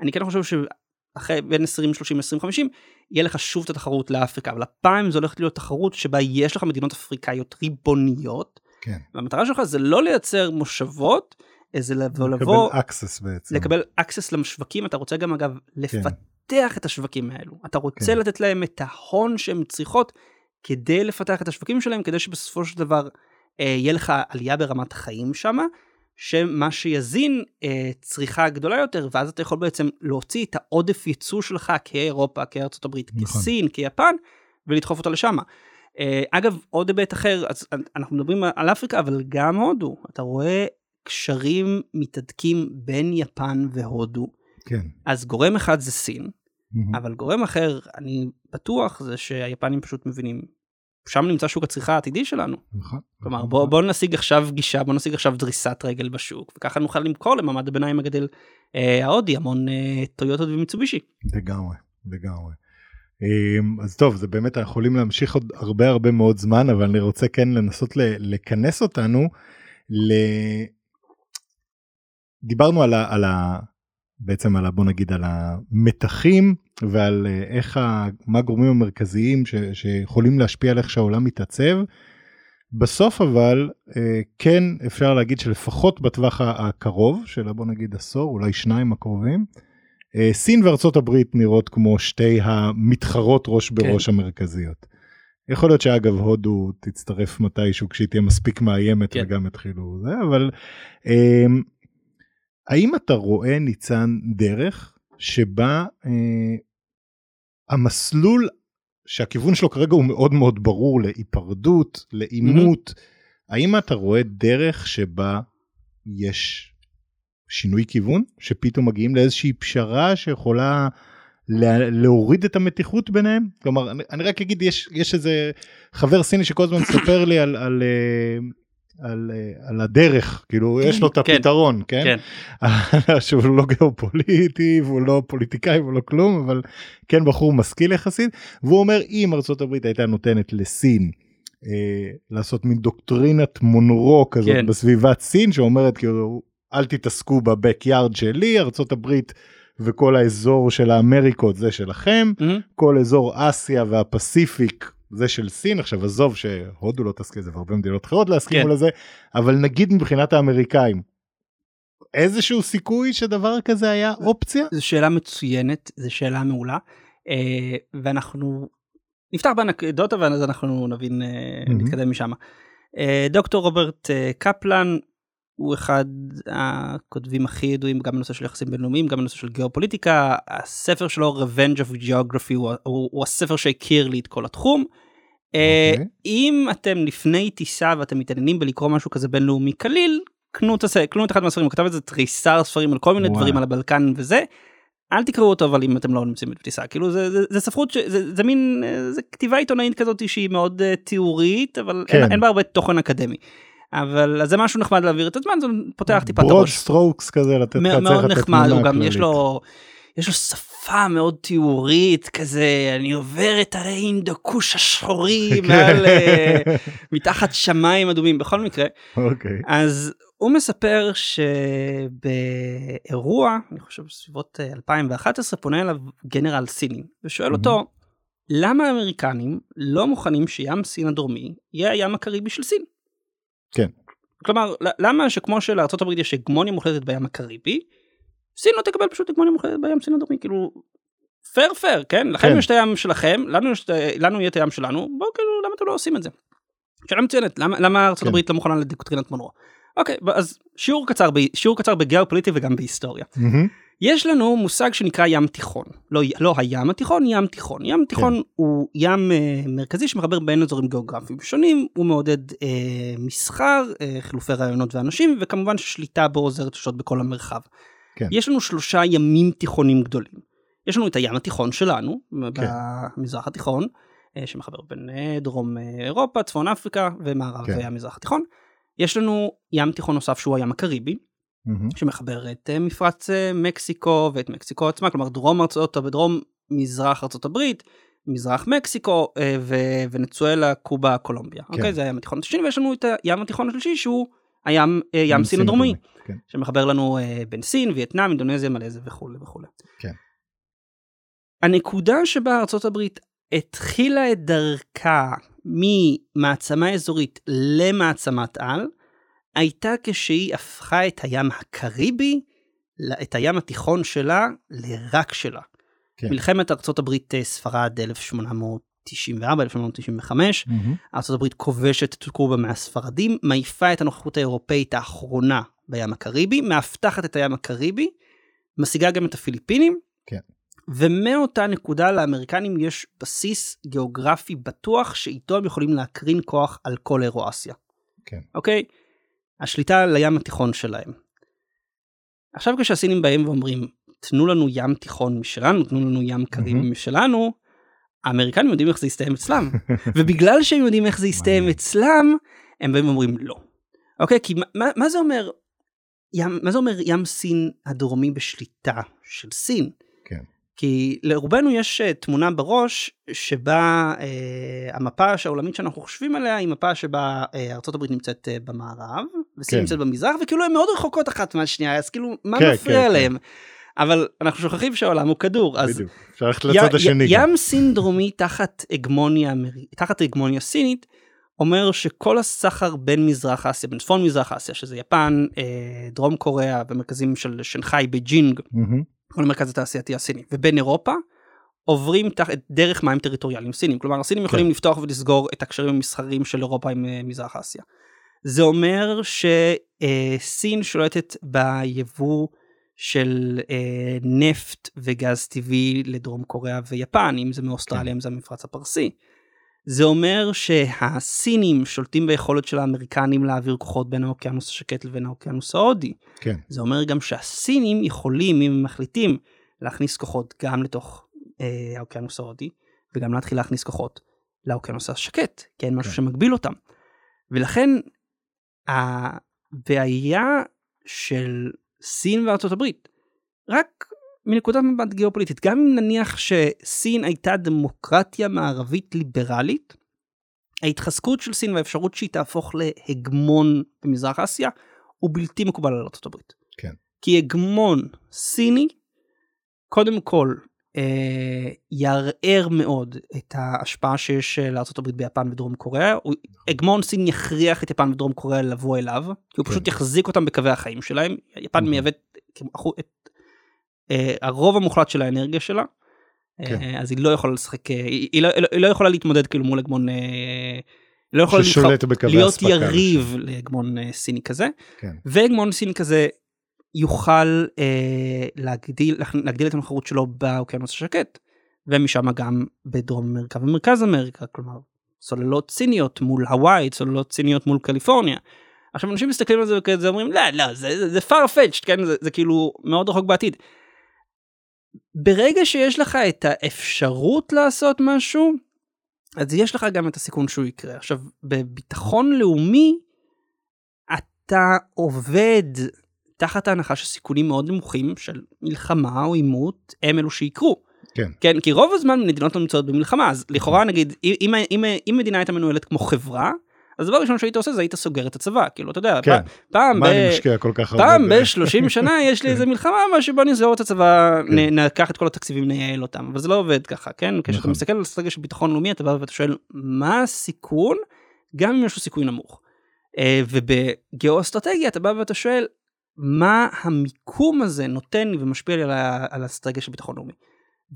אני כן חושב אחרי בין 20, 30, 20, 50, יהיה לך שוב את התחרות לאפריקה, אבל הפעם זו הולכת להיות תחרות שבה יש לך מדינות אפריקאיות ריבוניות, כן. והמטרה שלך זה לא לייצר מושבות, זה לבוא, לבוא, לקבל access בעצם, לקבל access לשווקים, אתה רוצה גם אגב כן. לפתח כן. את השווקים האלו, אתה רוצה כן. לתת להם את ההון שהן צריכות כדי לפתח את השווקים שלהם, כדי שבסופו של דבר אה, יהיה לך עלייה ברמת החיים שמה, שמה שיזין אה, צריכה גדולה יותר ואז אתה יכול בעצם להוציא את העודף ייצוא שלך כאירופה, כארצות הברית, נכון. כסין, כיפן ולדחוף אותה לשם. אה, אגב עוד היבט אחר אז אנחנו מדברים על אפריקה אבל גם הודו אתה רואה קשרים מתהדקים בין יפן והודו. כן. אז גורם אחד זה סין mm-hmm. אבל גורם אחר אני בטוח זה שהיפנים פשוט מבינים שם נמצא שוק הצריכה העתידי שלנו. נכון. כלומר נכון. בוא, בוא נשיג עכשיו גישה בוא נשיג עכשיו דריסת רגל בשוק וככה נוכל למכור למעמד הביניים הגדל אה, ההודי המון אה, טויוטות ומיצובישי. לגמרי לגמרי. אה, אז טוב זה באמת אנחנו יכולים להמשיך עוד הרבה הרבה מאוד זמן אבל אני רוצה כן לנסות לכנס אותנו. ל... דיברנו על, ה, על ה... בעצם על. בוא נגיד על המתחים ועל אה, איך, ה, מה הגורמים המרכזיים ש, שיכולים להשפיע על איך שהעולם מתעצב. בסוף אבל אה, כן אפשר להגיד שלפחות בטווח הקרוב של בוא נגיד עשור אולי שניים הקרובים אה, סין וארצות הברית נראות כמו שתי המתחרות ראש כן. בראש כן. המרכזיות. יכול להיות שאגב הודו תצטרף מתישהו כשהיא תהיה מספיק מאיימת כן. וגם יתחילו זה אבל האם אתה רואה ניצן דרך שבה אה, המסלול שהכיוון שלו כרגע הוא מאוד מאוד ברור להיפרדות, לעימות, mm-hmm. האם אתה רואה דרך שבה יש שינוי כיוון, שפתאום מגיעים לאיזושהי פשרה שיכולה לה, להוריד את המתיחות ביניהם? כלומר, אני, אני רק אגיד, יש, יש איזה חבר סיני שכל הזמן מספר לי על, על, אה, על, אה, על הדרך, כאילו יש לו את כן. הפתרון, כן? כן. שהוא לא גיאופוליטי והוא לא פוליטיקאי והוא לא כלום, אבל כן בחור משכיל יחסית, והוא אומר אם ארה"ב הייתה נותנת לסין אה, לעשות מין דוקטרינת מונרו כזאת כן. בסביבת סין שאומרת כאילו אל תתעסקו בבק-יארד שלי, ארה"ב וכל האזור של האמריקות זה שלכם, מהמם. כל אזור אסיה והפסיפיק זה של סין, עכשיו עזוב שהודו לא תסכים לזה והרבה מדינות אחרות לא יסכימו כן. לזה, אבל נגיד מבחינת האמריקאים, איזשהו סיכוי שדבר כזה היה אופציה? זו שאלה מצוינת, זו שאלה מעולה, אה, ואנחנו נפתח באנקדוטה ואז אנחנו נבין, אה, מהמם. נתקדם משם. אה, דוקטור רוברט אה, קפלן הוא אחד הכותבים הכי ידועים גם בנושא של יחסים בינלאומיים, גם בנושא של גיאופוליטיקה, הספר שלו Revenge of Geography הוא, הוא, הוא הספר שהכיר לי את כל התחום. אה, אוקיי. אם אתם לפני טיסה ואתם מתעניינים בלקרוא משהו כזה בינלאומי קליל, קנו את, הס... קנו את אחד מהספרים, הוא כתב את זה תריסר ספרים על כל מיני וואו. דברים על הבלקן וזה. אל תקראו אותו אבל אם אתם לא נמצאים בטיסה כאילו זה, זה, זה ספרות שזה זה מין אה, זה כתיבה עיתונאית כזאת שהיא מאוד אה, תיאורית אבל כן. אין, אין בה הרבה תוכן אקדמי. אבל אז זה משהו נחמד להעביר את הזמן זה פותח טיפה את broad הראש. strokes כזה לתת לך מאוד נחמד הוא גם יש. לו יש לו שפה מאוד תיאורית כזה אני עובר את הרי הינדוקוש השחורי כן. מעל אה, מתחת שמיים אדומים בכל מקרה אוקיי. אז הוא מספר שבאירוע אני חושב בסביבות אה, 2011 פונה אליו גנרל סיני ושואל מהמם. אותו למה האמריקנים לא מוכנים שים סין הדרומי יהיה הים הקריבי של סין. כן. כלומר למה שכמו שלארה"ב יש הגמוניה מוחלטת בים הקריבי סין לא תקבל פשוט הגמוניה מוחלטת בים סין הדרומי כאילו. פייר פייר כן לכם כן. יש את הים שלכם לנו יש לנו יהיה את הים שלנו בואו כאילו למה אתם לא עושים את זה. שאלה מצוינת למה למה ארצות כן. הברית לא מוכנה לדוקטרינת מונרו. אוקיי אז שיעור קצר שיעור קצר בגיאופוליטי וגם בהיסטוריה. יש לנו מושג שנקרא ים תיכון לא לא הים התיכון ים תיכון ים תיכון הוא ים אה, מרכזי שמחבר בין אזורים גיאוגרפיים שונים הוא מעודד אה, מסחר אה, חילופי רעיונות ואנשים וכמובן ששליטה בו עוזרת לשלוט בכל המרחב. כן. יש לנו שלושה ימים תיכונים גדולים. יש לנו את הים התיכון שלנו כן. במזרח התיכון אה, שמחבר בין אה, דרום אה, אירופה צפון אפריקה ומערב כן. המזרח התיכון. יש לנו ים תיכון נוסף שהוא הים הקריבי מהמם. שמחבר את מפרץ מקסיקו ואת מקסיקו עצמה, כלומר דרום ארצות, בדרום מזרח ארצות הברית, מזרח מקסיקו ו- ונצואלה, קובה, קולומביה. כן. אוקיי, זה הים התיכון השני, ויש לנו את הים התיכון השלישי שהוא הים, אה, ים סין הדרומי, כן. שמחבר לנו uh, בין סין, וייטנאם, אינדונזיה, מלזיה וכולי וכולי. כן. הנקודה שבה ארצות הברית התחילה את דרכה ממעצמה אזורית למעצמת על, הייתה כשהיא הפכה את הים הקריבי, את הים התיכון שלה, לרק שלה. כן. מלחמת ארצות הברית אה, ספרד 1800. 94, 1895, mm-hmm. ארה"ב כובשת את קובה מהספרדים, מעיפה את הנוכחות האירופאית האחרונה בים הקריבי, מאבטחת את הים הקריבי, משיגה גם את הפיליפינים, כן. ומאותה נקודה לאמריקנים יש בסיס גיאוגרפי בטוח שאיתו הם יכולים להקרין כוח על כל אירואסיה. כן. אוקיי? השליטה על הים התיכון שלהם. עכשיו כשהסינים באים ואומרים, תנו לנו ים תיכון משלנו, תנו לנו ים קריבי mm-hmm. משלנו, האמריקנים יודעים איך זה יסתיים אצלם. ובגלל שהם יודעים איך זה יסתיים. אצלם, הם באים ואומרים לא. אוקיי, כי מה- מה, זה אומר, ים, מה זה אומר ים סין הדרומי בשליטה של סין? כן. כי לרובנו יש אה, תמונה בראש שבה אה, המפה העולמית שאנחנו חושבים עליה היא מפה שבה אה, ארה"ב נמצאת אה, במערב וסין כן. נמצאת במזרח וכאילו הן מאוד רחוקות אחת מהשנייה אז כאילו מה כן, מפריע כן, כן. אבל אנחנו שוכחים שהעולם הוא כדור אז בדיוק. אפשר ללכת לצד השני. ים סין דרומי תחת הגמוניה תחת הגמוניה סינית אומר שכל הסחר בין מזרח אסיה בין צפון מזרח אסיה שזה יפן אה, דרום קוריאה ומרכזים של שנגחאי בג'ינג מהמם. כל המרכז התעשייתי הסיני ובין אירופה עוברים תחת דרך מים טריטוריאליים סינים כלומר הסינים יכולים לפתוח ולסגור את הקשרים המסחריים של אירופה עם אה, מזרח אסיה. זה אומר שסין שולטת ביבוא של אה, נפט וגז טבעי לדרום קוריאה ויפן אם זה מאוסטרליה אם זה המפרץ הפרסי. זה אומר שהסינים שולטים ביכולת של האמריקנים להעביר כוחות בין האוקיינוס השקט לבין האוקיינוס ההודי. כן. זה אומר גם שהסינים יכולים, אם הם מחליטים, להכניס כוחות גם לתוך אה, האוקיינוס ההודי, וגם להתחיל להכניס כוחות לאוקיינוס השקט, כי אין משהו כן. שמגביל אותם. ולכן הבעיה של סין וארצות הברית, רק מנקודת מבט גיאופוליטית, גם אם נניח שסין הייתה דמוקרטיה מערבית ליברלית, ההתחזקות של סין והאפשרות שהיא תהפוך להגמון במזרח אסיה הוא בלתי מקובל על ארצות הברית. כן. כי הגמון סיני, קודם כל, יערער מאוד את ההשפעה שיש אה, לארה"ב ביפן ודרום קוריאה. הוא- הגמון סיני יכריח את יפן ודרום קוריאה לבוא אליו, כי הוא כן. פשוט יחזיק אותם בקווי החיים שלהם. יפן נכון. מייבאת את אה, הרוב המוחלט של האנרגיה שלה. כן. אה, אז היא לא יכולה לשחק, אה, היא, היא, לא, היא לא יכולה להתמודד כאילו מול הגמון, אה, לא בקווי להיות יריב להגמון אה, סיני כזה. כן. והגמון סיני כזה יוכל אה, להגדיל, להגדיל את הנוכחות שלו באוקיינוס השקט, ומשם גם בדרום אמריקה ומרכז אמריקה, כלומר סוללות סיניות מול הוואי, סוללות סיניות מול קליפורניה. עכשיו אנשים מסתכלים על זה וכזה אומרים לא לא זה זה, זה farfetched כן זה, זה כאילו מאוד רחוק בעתיד. ברגע שיש לך את האפשרות לעשות משהו אז יש לך גם את הסיכון שהוא יקרה עכשיו בביטחון לאומי אתה עובד תחת ההנחה שסיכונים מאוד נמוכים של מלחמה או עימות הם אלו שיקרו. כן. כן כי רוב הזמן מדינות לא נמצאות במלחמה אז לכאורה נגיד אם, אם, אם, מדינה הייתה מנוהלת כמו חברה אז הדבר הראשון שהיית עושה זה היית סוגר את הצבא כאילו אתה יודע כן. פעם מה ב- אני משקיע כל כך הרבה? פעם ב- ב-30 שנה יש לי איזה מלחמה משהו בוא נסגור את הצבא כן. נ- ניקח את כל התקציבים נייעל אותם אבל זה לא עובד ככה כן כשאתה נכון. מסתכל על אסטרטגיה של ביטחון לאומי אתה בא ואתה שואל מה הסיכון גם אם יש לו סיכוי נמוך. אה, ובגיאו-אסטרטגיה אתה בא ואתה שואל מה המיקום הזה נותן לי ומשפיע לי על על האסטרטגיה של ביטחון לאומי.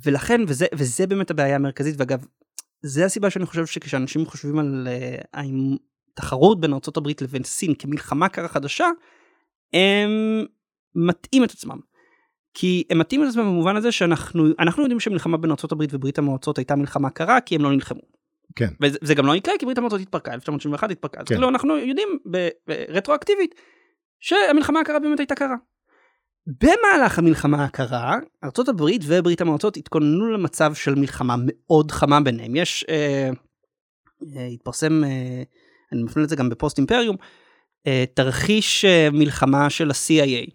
ולכן וזה וזה באמת הבעיה המרכזית ואגב זה הסיבה שאני חושב שכשאנשים חושבים על אה, האם תחרות בין ארה"ב לבין סין כמלחמה קרה חדשה הם מטעים את עצמם. כי הם מטעים את עצמם במובן הזה שאנחנו אנחנו יודעים שמלחמה בין ארה"ב וברית המועצות הייתה מלחמה קרה כי הם לא נלחמו. כן. וזה זה גם לא יקרה כי ברית המועצות התפרקה 1971 התפרקה אז כן. כאילו אנחנו יודעים רטרואקטיבית שהמלחמה הקרה באמת הייתה קרה. במהלך המלחמה הקרה ארה"ב וברית המועצות התכוננו למצב של מלחמה מאוד חמה ביניהם יש אה, אה, התפרסם אה, אני מפנה לזה גם בפוסט אימפריום אה, תרחיש אה, מלחמה של ה-CIA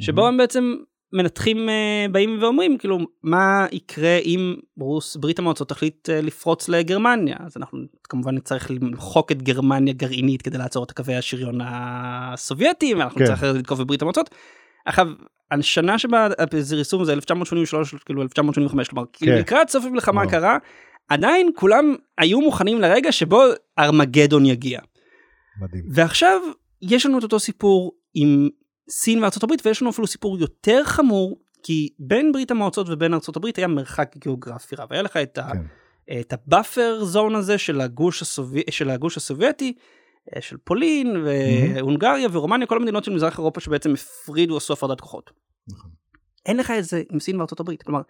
שבו הם בעצם מנתחים אה, באים ואומרים כאילו מה יקרה אם רוס ברית המועצות תחליט אה, לפרוץ לגרמניה אז אנחנו כמובן נצטרך למחוק את גרמניה גרעינית כדי לעצור את קווי השריון הסובייטיים ואנחנו כן. נצטרך לתקוף בברית המועצות. עכשיו השנה שבה זה ריסום זה 1983 כאילו 1985 כלומר כאילו כן. לקראת סוף המלחמה. הקרה עדיין כולם היו מוכנים לרגע שבו ארמגדון יגיע. מדהים. ועכשיו יש לנו את אותו סיפור עם סין וארצות הברית ויש לנו אפילו סיפור יותר חמור כי בין ברית המועצות ובין ארצות הברית היה מרחק גיאוגרפי רב היה לך את, ה, כן. את ה buffer zone הזה של הגוש, הסובי, של הגוש הסובייטי אה, של פולין והונגריה ורומניה כל המדינות של מזרח אירופה שבעצם הפרידו עשו הפרדת כוחות. נכון. אין לך את זה עם סין וארצות הברית כלומר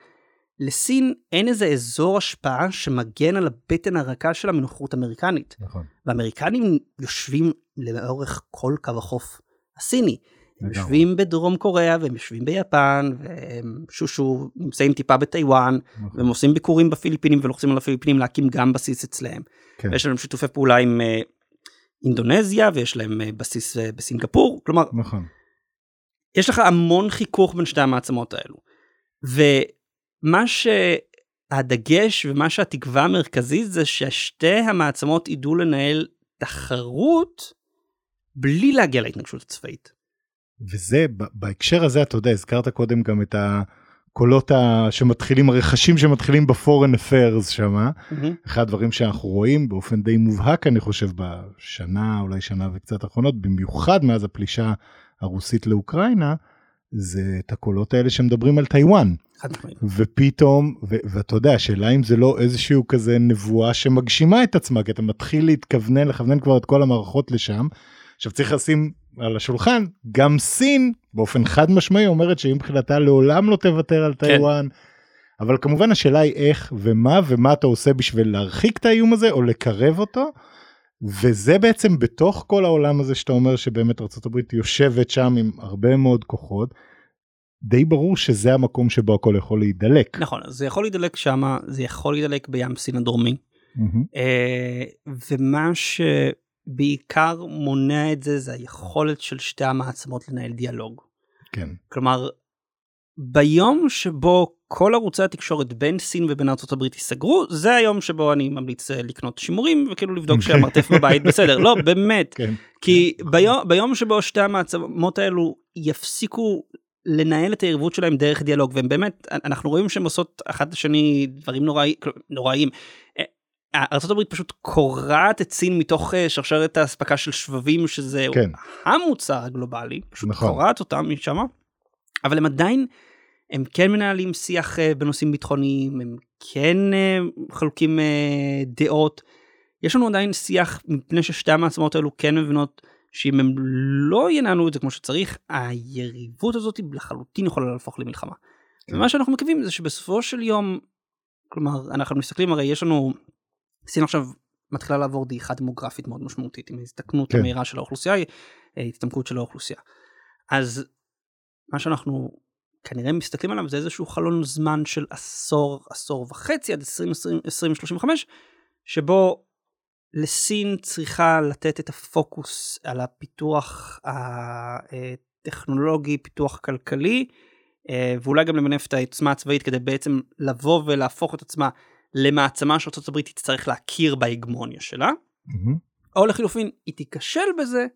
לסין אין איזה אזור השפעה שמגן על הבטן הרכה של המנוחות אמריקנית. נכון. והאמריקנים יושבים לאורך כל קו החוף הסיני. הם. יושבים בדרום קוריאה והם יושבים ביפן והם שושו נמצאים טיפה בטיוואן נכון. והם עושים ביקורים בפיליפינים ולוחצים על הפיליפינים להקים גם בסיס אצלם. כן. ויש להם שיתופי פעולה עם אה, אינדונזיה ויש להם אה, בסיס אה, בסינגפור כלומר נכון. יש לך המון חיכוך בין שתי המעצמות האלו. ומה שהדגש ומה שהתקווה המרכזית זה ששתי המעצמות ידעו לנהל תחרות בלי להגיע להתנגשות הצבאית. וזה, בהקשר הזה, אתה יודע, הזכרת קודם גם את הקולות ה... שמתחילים, הרכשים שמתחילים בפורן אפיירס שמה. אחד הדברים שאנחנו רואים באופן די מובהק, אני חושב, בשנה, אולי שנה וקצת האחרונות, במיוחד מאז הפלישה הרוסית לאוקראינה, זה את הקולות האלה שמדברים על טיוואן. ופתאום, ו- ואתה יודע, השאלה אם זה לא איזשהו כזה נבואה שמגשימה את עצמה, כי אתה מתחיל להתכוונן, לכוונן כבר את כל המערכות לשם. עכשיו צריך לשים על השולחן, גם סין באופן חד משמעי אומרת שהיא מבחינתה לעולם לא תוותר על טיוואן. אבל כמובן השאלה היא איך ומה ומה אתה עושה בשביל להרחיק את האיום הזה או לקרב אותו. וזה בעצם בתוך כל העולם הזה שאתה אומר שבאמת ארה"ב יושבת שם עם הרבה מאוד כוחות. די ברור שזה המקום שבו הכל יכול להידלק. נכון, זה יכול להידלק שמה, זה יכול להידלק בים סין הדרומי. מהמם. אה, ומה שבעיקר מונע את זה זה היכולת של שתי המעצמות לנהל דיאלוג. כן. כלומר, ביום שבו כל ערוצי התקשורת בין סין ובין הברית ייסגרו, זה היום שבו אני ממליץ אה, לקנות שימורים וכאילו לבדוק שהמרתף בבית בסדר, לא באמת, כן. כי ביום, ביום שבו שתי המעצמות האלו יפסיקו לנהל את היריבות שלהם דרך דיאלוג, והם באמת, אנחנו רואים שהם עושות אחת לשני דברים נוראי, נוראיים. אה, ארה"ב פשוט קורעת את סין מתוך אה, שרשרת האספקה של שבבים שזה כן. המוצר הגלובלי, פשוט נכון. קורעת אותם משם, אבל הם עדיין, הם כן מנהלים שיח אה, בנושאים ביטחוניים, הם כן חלוקים דעות. יש לנו עדיין שיח מפני ששתי המעצמות האלו כן מבינות שאם הם לא ינהלו את זה כמו שצריך, היריבות הזאת לחלוטין יכולה להפוך למלחמה. כן. ומה שאנחנו מקווים זה שבסופו של יום, כלומר אנחנו מסתכלים הרי יש לנו, סין עכשיו מתחילה לעבור דעיכה דמוגרפית מאוד משמעותית עם ההזדקנות כן. המהירה של האוכלוסייה, אה, התעמקות של האוכלוסייה. אז מה שאנחנו כנראה מסתכלים עליו זה איזשהו חלון זמן של עשור, עשור וחצי עד 2035, שבו לסין צריכה לתת את הפוקוס על הפיתוח הטכנולוגי, פיתוח כלכלי, אה, ואולי גם למנף את העוצמה הצבאית כדי בעצם לבוא ולהפוך את עצמה למעצמה שארה"ב תצטרך להכיר בהגמוניה שלה, מהמם. או לחילופין היא תיכשל בזה,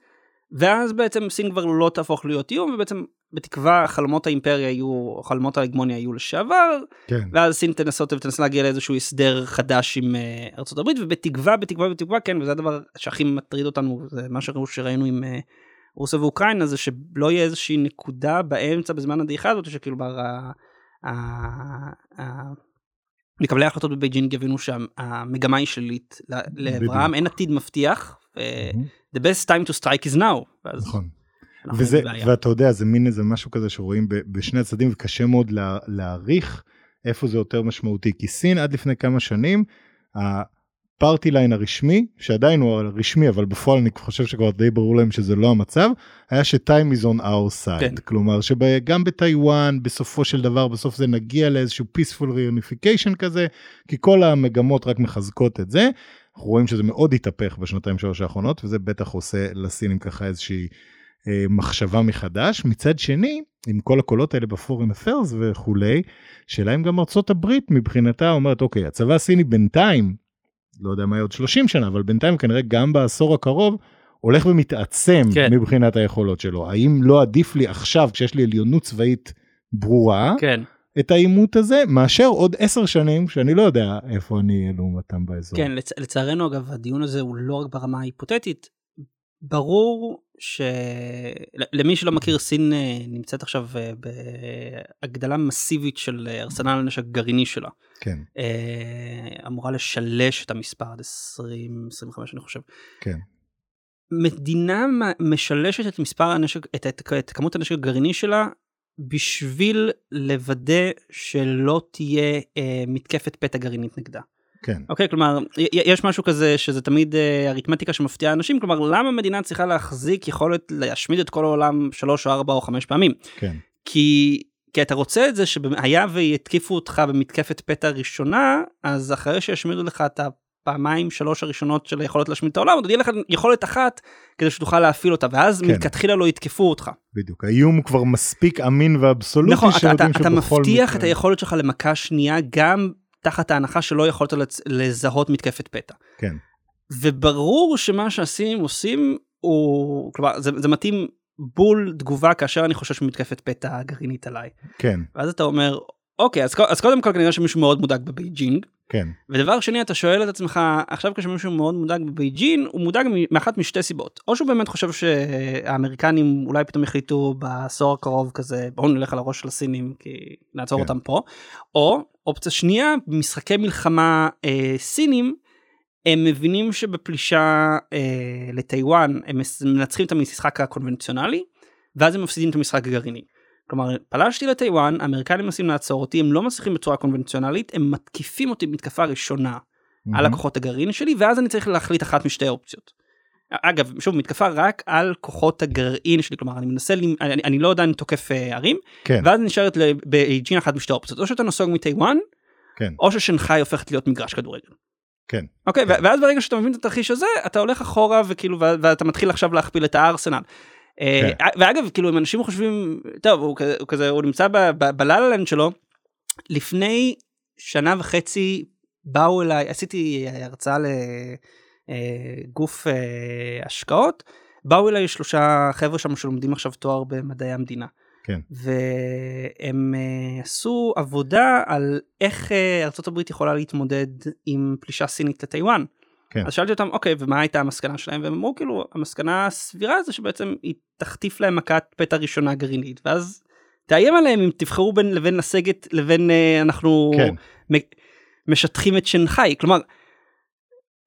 ואז בעצם סין כבר לא תהפוך להיות איום, ובעצם בתקווה חלומות האימפריה יהיו, חלומות ההגמוניה יהיו לשעבר, כן. ואז סין תנסות ותנסה להגיע לאיזשהו הסדר חדש עם אה, ארצות הברית ובתקווה בתקווה בתקווה כן וזה הדבר שהכי מטריד אותנו זה מה שראינו עם אה, רוסיה ואוקראינה זה שלא יהיה איזושהי נקודה באמצע בזמן הדעיכה הזאת שכאילו בר, ה- ה- ה- מקבלי ההחלטות בבייג'ינג יבינו שהמגמה היא שלילית ל- לעברם בדיוק. אין עתיד מבטיח. the best time to strike is now. נכון. וזה. ואתה יודע, זה מין איזה משהו כזה שרואים בשני הצדדים, וקשה מאוד לה, להעריך איפה זה יותר משמעותי. כי סין עד לפני כמה שנים, ה party line הרשמי, שעדיין הוא הרשמי, אבל בפועל אני חושב שכבר די ברור להם שזה לא המצב, היה שטיים is on our side. כן. כלומר, שגם בטיוואן, בסופו של דבר, בסוף זה נגיע לאיזשהו peaceful reunification כזה, כי כל המגמות רק מחזקות את זה. אנחנו רואים שזה מאוד התהפך בשנתיים שלוש האחרונות, וזה בטח עושה לסינים ככה איזושהי אה, מחשבה מחדש. מצד שני, עם כל הקולות האלה בפורין אפיירס וכולי, שאלה אם גם ארצות הברית מבחינתה אומרת, אוקיי, הצבא הסיני בינתיים, לא יודע מה יהיה עוד 30 שנה, אבל בינתיים כנראה גם בעשור הקרוב, הולך ומתעצם כן. מבחינת היכולות שלו. האם לא עדיף לי עכשיו, כשיש לי עליונות צבאית ברורה, כן. את העימות הזה, מאשר עוד עשר שנים, שאני לא יודע איפה אני אהיה לעומתם באזור. כן, לצ... לצערנו אגב הדיון הזה הוא לא רק ברמה ההיפותטית, ברור שלמי שלא מכיר סין אה, נמצאת עכשיו אה, בהגדלה מסיבית של אה, ארסנל הנשק גרעיני שלה. כן, אה, אמורה לשלש את המספר עד 2025 אני חושב. כן. מדינה משלשת את מספר הנשק, את, את, את כמות הנשק הגרעיני שלה בשביל לוודא שלא תהיה אה, מתקפת פתע גרעינית נגדה. כן, אוקיי, כלומר, יש משהו כזה שזה תמיד אה, אריתמטיקה שמפתיעה אנשים, כלומר, למה מדינה צריכה להחזיק יכולת להשמיד את כל העולם שלוש או ארבע או חמש פעמים? כן, כי, כי אתה רוצה את זה שהיה ויתקיפו אותך במתקפת פתע ראשונה, אז אחרי שישמידו לך את הפעמיים שלוש הראשונות של היכולת להשמיד את העולם, עוד יהיה לך יכולת אחת כדי שתוכל להפעיל אותה, ואז כן. מלכתחילה לא יתקפו אותך. בדיוק. האיום הוא כבר מספיק אמין ואבסולוטי, נכון, אתה, אתה, אתה מבטיח מקרה- את היכולת שלך למכה שנייה גם תחת ההנחה שלא יכולת לצ- לזהות מתקפת פתע. כן, וברור שמה שהסינים עושים הוא כלומר זה, זה מתאים בול תגובה כאשר אני חושש ממתקפת פתע גרעינית עליי. כן, ואז אתה אומר אוקיי אז, אז קודם כל כנראה שמישהו מאוד מודאג בבייג'ינג. כן, ודבר שני אתה שואל את עצמך עכשיו כשמישהו מאוד מודאג בבייג'ין הוא מודאג מאחת משתי סיבות. או שהוא באמת חושב שהאמריקנים אולי פתאום החליטו בעשור הקרוב כזה בואו נלך על הראש של הסינים כי נעצור כן. אותם פה. או אופציה שנייה משחקי מלחמה אה, סינים הם מבינים שבפלישה אה, לטיוואן הם מנצחים את המשחק הקונבנציונלי ואז הם מפסידים את המשחק הגרעיני. כלומר פלשתי לטיוואן האמריקנים מנסים לעצור אותי הם לא מצליחים בצורה קונבנציונלית הם מתקיפים אותי מתקפה ראשונה על מהמם. הכוחות הגרעין שלי ואז אני צריך להחליט אחת משתי אופציות. אגב שוב מתקפה רק על כוחות הגרעין שלי כלומר אני מנסה אני, אני לא עדיין תוקף אה, ערים כן, ואז נשארת בייג'ין אחת משתי אופציות או שאתה נסוג מטיוואן כן, או ששנגחאי הופכת להיות מגרש כדורגל. כן, אוקיי ו- ואז ברגע שאתה מבין את התרחיש הזה אתה הולך אחורה וכאילו ואתה מתחיל עכשיו להכפיל את הארסנל. אה, כן. ואגב כאילו אם אנשים חושבים טוב הוא כזה הוא, כזה, הוא נמצא ב la-la land שלו לפני שנה וחצי באו אליי עשיתי הרצאה לגוף השקעות באו אליי שלושה חבר'ה שם שלומדים עכשיו תואר במדעי המדינה. כן. והם uh, עשו עבודה על איך uh, ארה"ב יכולה להתמודד עם פלישה סינית לטיוואן. כן. אז שאלתי אותם אוקיי ומה הייתה המסקנה שלהם והם אמרו כאילו המסקנה הסבירה זה שבעצם היא תחטיף להם מכת פתע ראשונה גרעינית ואז תאיים עליהם אם תבחרו בין לבין לסגת לבין uh, אנחנו כן. משטחים את שנגחאי כלומר.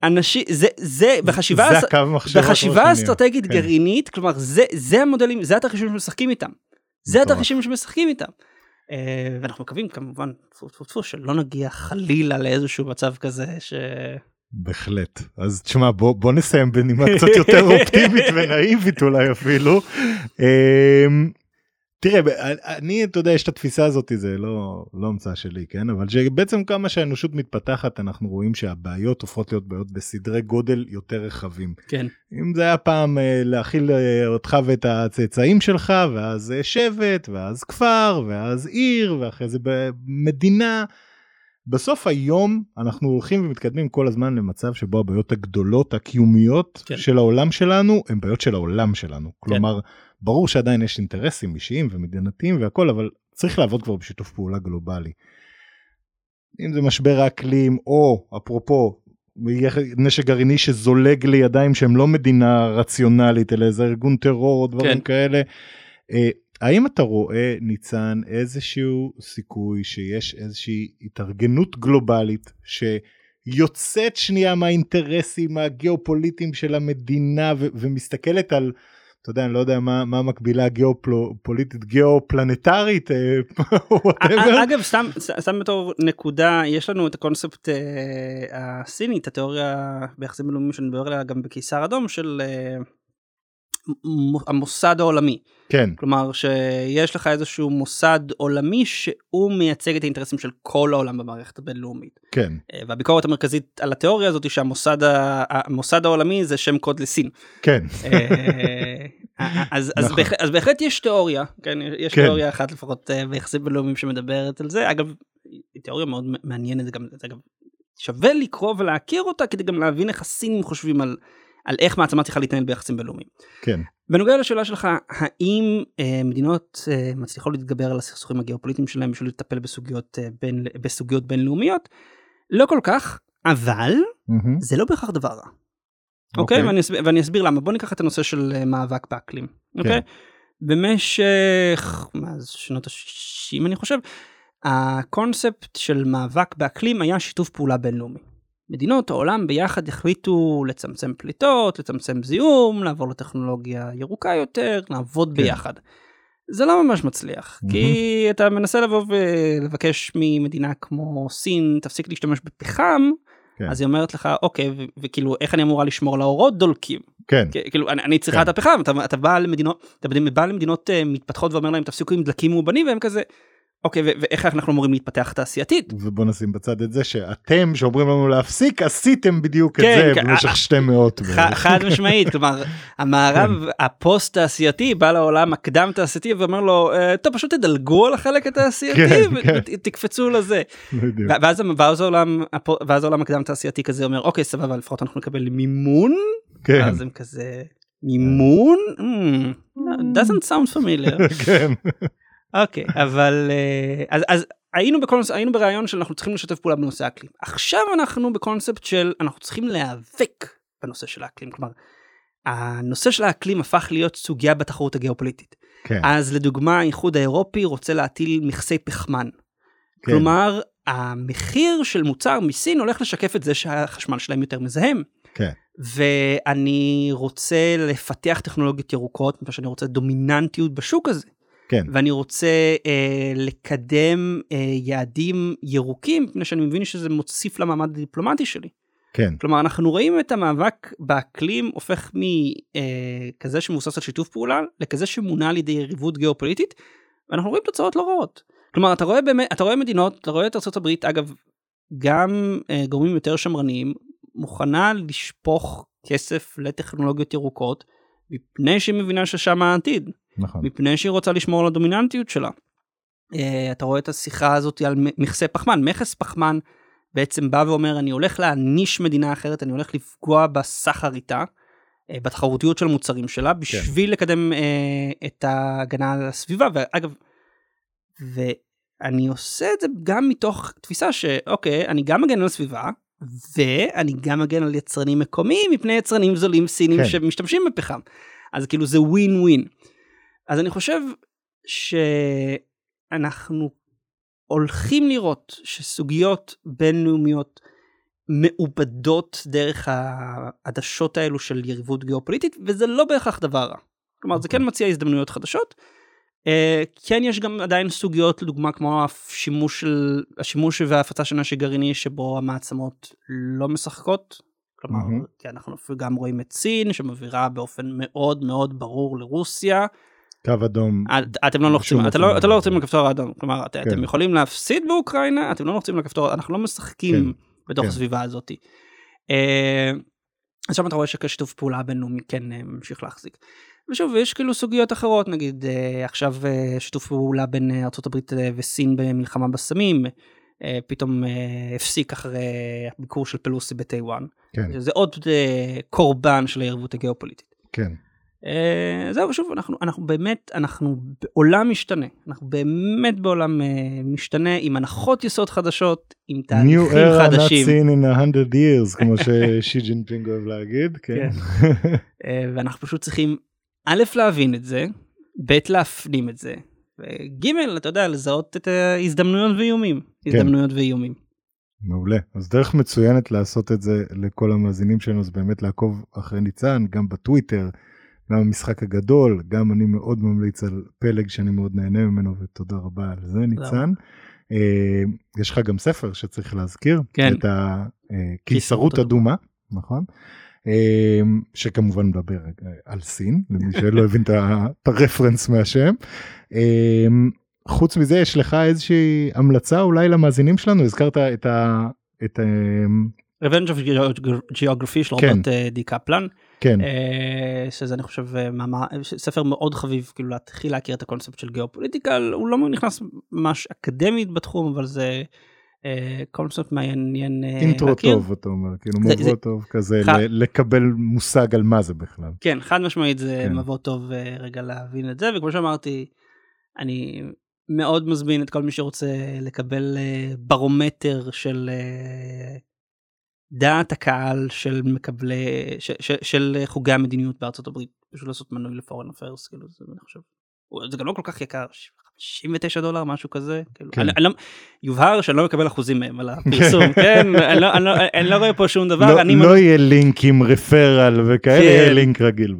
אנשים זה זה בחשיבה זה מחשבה בחשיבה אסטרטגית כן. גרעינית כלומר זה זה המודלים זה התרחישים שמשחקים איתם. זה. התרחישים שמשחקים איתם. אה, ואנחנו מקווים כמובן טפו טפו טפו שלא נגיע חלילה לאיזשהו מצב כזה ש... בהחלט. אז תשמע, בוא, בוא נסיים בנימה קצת יותר אופטימית ונאיבית אולי אפילו. תראה, אני, אתה יודע, יש את התפיסה הזאת, זה לא, לא המצאה שלי, כן? אבל שבעצם כמה שהאנושות מתפתחת, אנחנו רואים שהבעיות הופכות להיות בעיות בסדרי גודל יותר רחבים. כן. אם זה היה פעם אה, להכיל אה, אותך ואת הצאצאים שלך, ואז אה, שבט, ואז כפר, ואז עיר, ואחרי זה במדינה. בסוף היום אנחנו הולכים ומתקדמים כל הזמן למצב שבו הבעיות הגדולות הקיומיות כן. כן. של העולם שלנו הן בעיות של העולם שלנו. כלומר, ברור שעדיין יש אינטרסים אישיים ומדינתיים והכל, אבל צריך לעבוד כבר בשיתוף פעולה גלובלי. אם זה משבר האקלים, או אפרופו, נשק גרעיני שזולג לידיים שהם לא מדינה רציונלית, אלא איזה ארגון טרור או דברים כן. כאלה. אה, האם אתה רואה, ניצן, איזשהו סיכוי שיש איזושהי התארגנות גלובלית שיוצאת שנייה מהאינטרסים הגיאופוליטיים של המדינה ו- ומסתכלת על, אתה יודע, אני לא יודע מה, המקבילה הגיאופוליטית, גיאופלנטרית, אה, whatever. אגב סתם בתור נקודה יש לנו את הקונספט אה, הסיני את התיאוריה ביחסים בינלאומיים שאני מדבר עליה גם בקיסר אדום של אה, המוסד העולמי כן, כלומר שיש לך איזשהו מוסד עולמי שהוא מייצג את האינטרסים של כל העולם במערכת הבינלאומית כן, אה, והביקורת המרכזית על התיאוריה הזאת היא שהמוסד ה- המוסד העולמי זה שם קוד לסין. כן, אה, אז, אז, נכון. בהחלט, אז בהחלט יש תיאוריה, כן, יש כן. תיאוריה אחת לפחות אה, ביחסים בינלאומיים שמדברת על זה, אגב, היא תיאוריה מאוד מעניינת גם, זה אגב, שווה לקרוא ולהכיר אותה כדי גם להבין איך הסינים חושבים על, על איך מעצמה צריכה להתנהל ביחסים בינלאומיים. כן, בנוגע לשאלה שלך, האם אה, מדינות אה, מצליחות להתגבר על הסכסוכים הגיאופוליטיים שלהם בשביל לטפל בסוגיות, אה, בין, בסוגיות בינלאומיות? לא כל כך, אבל מהמם, זה לא בהכרח דבר רע. אוקיי, ואני, אסביר, ואני אסביר למה. בוא ניקח את הנושא של אה, מאבק באקלים. אוקיי? במשך, מאז שנות ה-60 אני חושב, הקונספט של מאבק באקלים היה שיתוף פעולה בינלאומי. מדינות העולם ביחד החליטו לצמצם פליטות, לצמצם זיהום, לעבור לטכנולוגיה ירוקה יותר, לעבוד כן. ביחד. זה לא ממש מצליח, מהמם. כי אתה מנסה לבוא ולבקש ממדינה כמו סין, תפסיק להשתמש בפחם, כן. אז היא אומרת לך, אוקיי, ו- וכאילו, איך אני אמורה לשמור על האורות דולקים? כן, כ- כאילו, אני, אני צריכה כן. את הפחם, אתה, אתה בא למדינות, אתה בא למדינות uh, מתפתחות ואומר להם, תפסיקו עם דלקים מאובנים, והם כזה, אוקיי, ואיך אנחנו אמורים להתפתח תעשייתית? ובוא נשים בצד את זה שאתם שאומרים לנו להפסיק עשיתם בדיוק את כן, זה כן, במשך אה, שתי מאות. חד משמעית, כלומר, המערב הפוסט תעשייתי בא לעולם הקדם תעשייתי ואומר לו, "אה, טוב, פשוט תדלגו על החלק התעשייתי כן, כן. ותקפצו לזה. ואז, ואז, העולם, ואז העולם הקדם תעשייתי כזה אומר, אוקיי, סבבה, לפחות אנחנו נקבל מימון, כן, אז הם כזה, מימון? Hmm, doesn't sound familiar. כן, אוקיי, אבל אה, אז, אז היינו, בקונס, היינו ברעיון שאנחנו צריכים לשתף פעולה בנושא האקלים. עכשיו אנחנו בקונספט של אנחנו צריכים להיאבק בנושא של האקלים. כלומר, הנושא של האקלים הפך להיות סוגיה בתחרות הגיאופוליטית. כן, אז לדוגמה, האיחוד האירופי רוצה להטיל מכסי פחמן. כן. כלומר, המחיר של מוצר מסין הולך לשקף את זה שהחשמל שלהם יותר מזהם. כן. ואני רוצה לפתח טכנולוגיות ירוקות, מפני שאני רוצה דומיננטיות בשוק הזה. כן, ואני רוצה אה, לקדם אה, יעדים ירוקים, מפני שאני מבין שזה מוסיף למעמד הדיפלומטי שלי. כן, כלומר, אנחנו רואים את המאבק באקלים הופך מכזה שמבוסס על שיתוף פעולה, לכזה שמונע על ידי יריבות גיאופוליטית, ואנחנו רואים תוצאות לא רעות. כלומר, אתה רואה באמת, אתה רואה מדינות, אתה רואה את ארה"ב, אגב, גם אה, גורמים יותר שמרניים, מוכנה לשפוך כסף לטכנולוגיות ירוקות, מפני שהיא מבינה ששם העתיד, נכון. מפני שהיא רוצה לשמור על הדומיננטיות שלה. אה, אתה רואה את השיחה הזאת על מכסה פחמן, מכס פחמן בעצם בא ואומר אני הולך להעניש מדינה אחרת, אני הולך לפגוע בסחר איתה, אה, בתחרותיות של המוצרים שלה, בשביל לקדם אה, את ההגנה על הסביבה, ואגב, ואני עושה את זה גם מתוך תפיסה שאוקיי, אני גם מגן על הסביבה, ואני גם מגן על יצרנים מקומיים מפני יצרנים זולים סינים כן. שמשתמשים בפחם. אז כאילו זה ווין ווין. אז אני חושב שאנחנו הולכים לראות שסוגיות בינלאומיות מעובדות דרך העדשות האלו של יריבות גיאופוליטית וזה לא בהכרח דבר רע. כלומר זה כן מציע הזדמנויות חדשות. אה, כן יש גם עדיין סוגיות לדוגמה כמו השימוש של השימוש וההפצה של נשק גרעיני שבו המעצמות לא משחקות. כלומר מהמם. כי אנחנו גם רואים את סין שמבהירה באופן מאוד מאוד ברור לרוסיה קו אדום. את- אתם לא לוחצים, אתם לא- אופן אתם לא. לא לוחצים על הכפתור האדום, כלומר את- כן. אתם יכולים להפסיד באוקראינה, אתם לא לוחצים על הכפתור, אנחנו לא משחקים בתוך כן. הסביבה הזאת. אה, אז שם אתה רואה שכשיתוף פעולה בינלאומי כן אה, ממשיך להחזיק. ושוב יש כאילו סוגיות אחרות נגיד אה, עכשיו אה, שיתוף פעולה בין אה, ארה"ב אה, וסין במלחמה בסמים. אה, פתאום אה, הפסיק אחרי הביקור של פלוסי בטיוואן. כן, זה עוד אה, קורבן של היריבות הגיאופוליטית. כן. אה, זהו שוב אנחנו אנחנו באמת אנחנו בעולם משתנה אנחנו באמת בעולם אה, משתנה עם הנחות יסוד חדשות עם New תהליכים era not חדשים seen in a hundred years כמו ששי ג'ינפינג אוהב להגיד. כן. אה, ואנחנו פשוט צריכים א' להבין את זה ב' להפנים את זה וג' אתה יודע לזהות את ההזדמנויות ואיומים הזדמנויות ואיומים. מעולה. אז דרך מצוינת לעשות את זה לכל המאזינים שלנו זה באמת לעקוב אחרי ניצן גם בטוויטר. גם המשחק הגדול גם אני מאוד ממליץ על בלוג שאני מאוד נהנה ממנו ותודה רבה על זה ניצן. אה, יש לך גם ספר שצריך להזכיר כן. את קיסרות הקיסרות אדומה נכון. אה, שכמובן מדבר אה, על סין למי שלא הבין את הרפרנס מהשם. אה, חוץ מזה יש לך איזושהי המלצה אולי למאזינים שלנו הזכרת את ה... את ה... Revenge of Geography של כן. רוברט אה, די קפלן. כן אה, שזה אני חושב אה, מאמר, ספר מאוד חביב כאילו להתחיל להכיר את הקונספט של גיאופוליטיקה הוא לא נכנס ממש אקדמית בתחום אבל זה אה, קונספט מעניין אה, אינטרו להכיר. טוב אתה אומר כאילו מבוא זה- טוב כזה ח- לקבל מושג על מה זה בכלל. כן חד משמעית זה כן. מבוא טוב אה, רגע להבין את זה וכמו שאמרתי אני מאוד מזמין את כל מי שרוצה לקבל אה, ברומטר של אה, דעת הקהל של מקבלי ש, ש, של חוגי המדיניות בארצות הברית פשוט לעשות מנוי לפורן אפיירס כאילו זה אני חושב. זה גם לא כל כך יקר 59 דולר משהו כזה כאילו, כן. אני, אני לא, יובהר שאני לא מקבל אחוזים מהם על הפרסום כן אני לא, אני, לא, אני לא רואה פה שום דבר לא, אני לא יהיה לינק עם רפרל וכאלה, כן. יהיה לינק רגיל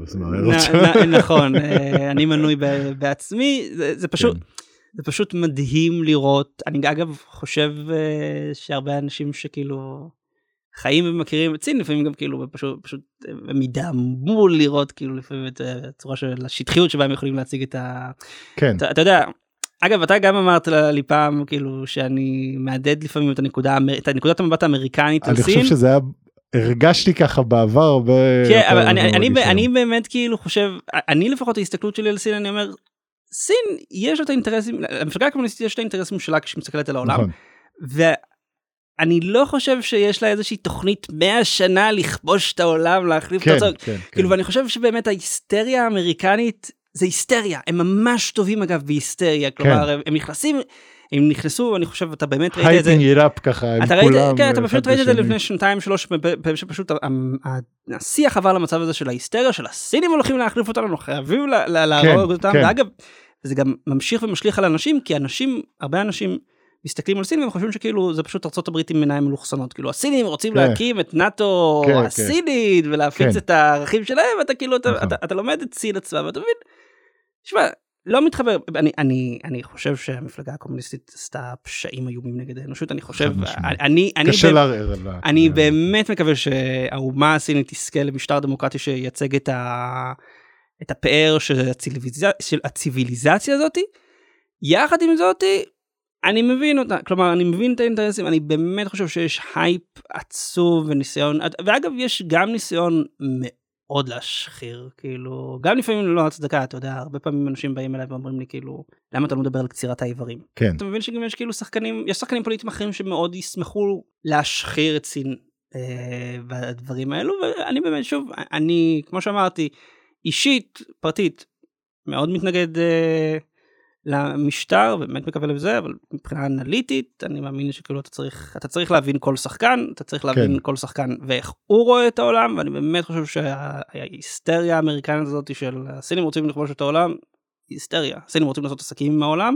נכון אה, אני מנוי בעצמי זה, זה פשוט כן. זה פשוט מדהים לראות אני אגב חושב אה, שהרבה אנשים שכאילו חיים ומכירים את סין לפעמים גם כאילו פשוט פשוט הם ידהמו לראות כאילו לפעמים את אה, הצורה של השטחיות שבה הם יכולים להציג את ה... כן, אתה, אתה יודע. אגב אתה גם אמרת לי פעם כאילו שאני מהדהד לפעמים את הנקודה את נקודת המבט האמריקנית על אני סין. חושב שזה היה, הרגשתי ככה בעבר הרבה. כן, אבל אני, אני, אני היום. באמת כאילו חושב, אני לפחות ההסתכלות שלי על סין, אני אומר, סין יש את האינטרסים, למפלגה הקומוניסטית יש את האינטרסים שלה כשהיא מסתכלת על העולם, נכון, ואני לא חושב שיש לה איזושהי תוכנית 100 שנה לכבוש את העולם, להחליף את כן, הארצות, כן, כאילו כן. ואני חושב שבאמת ההיסטריה האמריקנית זה היסטריה, הם ממש טובים אגב בהיסטריה, כלומר הם, הם נכנסים, הם נכנסו, אני חושב, אתה באמת ראית את זה. hyping it up ככה עם אתה ראית, כולם. כן, אתה פשוט ראית את זה. לפני שנתיים שלוש, שפשוט השיח עבר למצב הזה של ההיסטריה, של הסינים הולכים להחליף אותנו, אנחנו חייבים לה- להרוג אותם, כן. ואגב, זה גם ממשיך ומשליך על אנשים, כי אנשים, הרבה אנשים מסתכלים על סין והם חושבים שכאילו זה פשוט ארצות הברית עם עיניים מלוכסנות, כאילו הסינים רוצים כן. להקים את נאטו כן, כן. הסינית ולהפיץ כן. את הערכים שלהם, ואתה כאילו, אתה- נכון. אתה- אתה לומד את סין עצמה ואתה מבין, שמע, לא מתחבר, אני, אני, אני חושב שהמפלגה הקומוניסטית עשתה פשעים איומים נגד האנושות, אני חושב. אני, אני, קשה לערער על. אני באמת מקווה שהאומה הסינית תזכה למשטר דמוקרטי שייצג את, ה... את הפאר של הציוויליזציה הזאתי. יחד עם זאתי, אני מבין אותה, כלומר אני מבין את האינטרסים, אני באמת חושב שיש הייפ עצוב וניסיון, ואגב יש גם ניסיון מאוד להשחיר כאילו גם לפעמים לא הצדקה אתה יודע הרבה פעמים אנשים באים אליי ואומרים לי כאילו למה אתה לא מדבר על קצירת האיברים. כן. אתה מבין שגם יש כאילו שחקנים יש שחקנים פוליטיים אחרים שמאוד ישמחו להשחיר את סין אה, בדברים האלו ואני באמת שוב אני כמו שאמרתי אישית פרטית מאוד מתנגד אה, למשטר באמת מקווה לזה אבל מבחינה אנליטית אני מאמין שכאילו אתה צריך אתה צריך להבין כל שחקן אתה צריך להבין כן. כל שחקן ואיך הוא רואה את העולם ואני באמת חושב שההיסטריה האמריקנית הזאת של הסינים רוצים לכבוש את העולם היסטריה הסינים רוצים לעשות עסקים עם העולם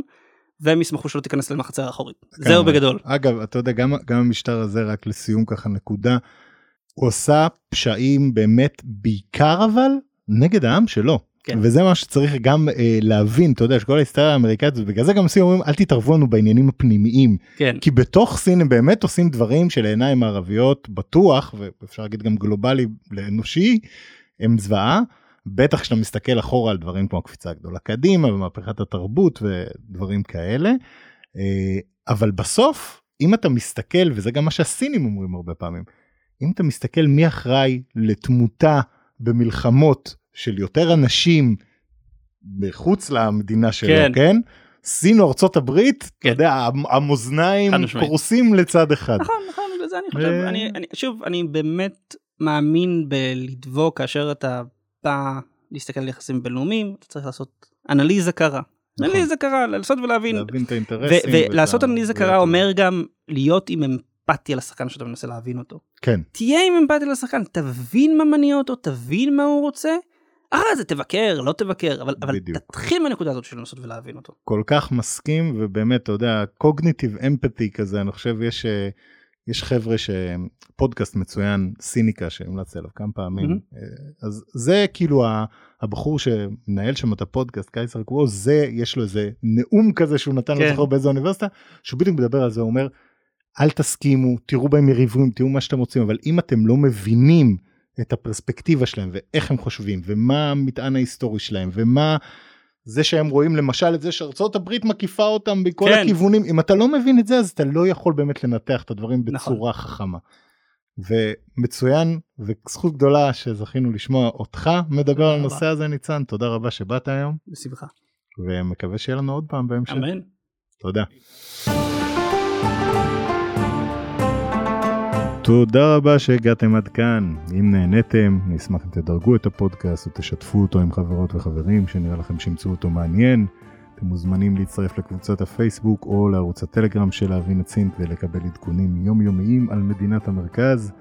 והם ישמחו שלא תיכנס להם לחצר האחורית כן, זהו בגדול אגב, אתה יודע, גם, גם המשטר הזה, רק לסיום ככה נקודה, הוא עושה פשעים באמת בעיקר אבל נגד העם שלו. כן. וזה מה שצריך גם אה, להבין, אתה יודע, שכל ההיסטוריה האמריקאית, ובגלל זה גם סין אומרים, אל תתערבו לנו בעניינים הפנימיים. כן כי בתוך סין הם באמת עושים דברים שלעיניים מערביות בטוח, ואפשר להגיד גם גלובלי לאנושי, הם זוועה. בטח כשאתה מסתכל אחורה על דברים כמו הקפיצה הגדולה קדימה ומהפכת התרבות ודברים כאלה. אה, אבל בסוף, אם אתה מסתכל, וזה גם מה שהסינים אומרים הרבה פעמים, אם אתה מסתכל מי אחראי לתמותה במלחמות של יותר אנשים מחוץ למדינה שלו, כן. כן? סין או ארצות הברית, כן. אתה יודע, המ- המאזניים. פורסים לצד אחד. נכון נכון בגלל זה אני חושב ו- אני, אני שוב אני באמת מאמין בלדבוק כאשר אתה בא להסתכל על יחסים בינלאומיים אתה צריך לעשות אנליזה קרה. נכון. אנליזה קרה לנסות ולהבין להבין את ו- האינטרסים. ולעשות ואת ה- אנליזה קרה אומר גם להיות עם אמפתיה לשחקן שאתה מנסה להבין אותו. כן, תהיה עם אמפתיה לשחקן תבין מה מניע אותו תבין מה הוא רוצה. אחרי זה תבקר לא תבקר אבל אבל. תתחיל מהנקודה הזאת של לנסות ולהבין אותו. כל כך מסכים ובאמת אתה יודע קוגניטיב אמפתי כזה אני חושב יש אה, יש חבר'ה שפודקאסט מצוין סיניקה שהמלצתי עליו כמה פעמים אה, אז זה כאילו הבחור שמנהל שם את הפודקאסט קייסר קוו זה יש לו איזה נאום כזה שהוא נתן כן. לא זוכר באיזה אוניברסיטה שהוא בדיוק מדבר על זה הוא אומר אל תסכימו תראו בהם יריבים תראו מה שאתם רוצים אבל אם אתם לא מבינים את הפרספקטיבה שלהם ואיך הם חושבים ומה המטען ההיסטורי שלהם ומה זה שהם רואים למשל את זה שארצות הברית מקיפה אותם בכל כן. הכיוונים אם אתה לא מבין את זה אז אתה לא יכול באמת לנתח את הדברים נכון. בצורה חכמה. ומצוין וזכות גדולה שזכינו לשמוע אותך מדבר על. הנושא הזה ניצן תודה רבה שבאת היום בשמחה. ומקווה שיהיה לנו עוד פעם בהמשך. אמן. תודה. תודה רבה שהגעתם עד כאן. אם נהניתם, נשמח אם תדרגו את הפודקאסט ותשתפו אותו עם חברות וחברים שנראה לכם שימצאו אותו מעניין. אתם מוזמנים להצטרף לקבוצת הפייסבוק או לערוץ הטלגרם של להבין את סין ולקבל עדכונים יומיומיים על מדינת המרכז.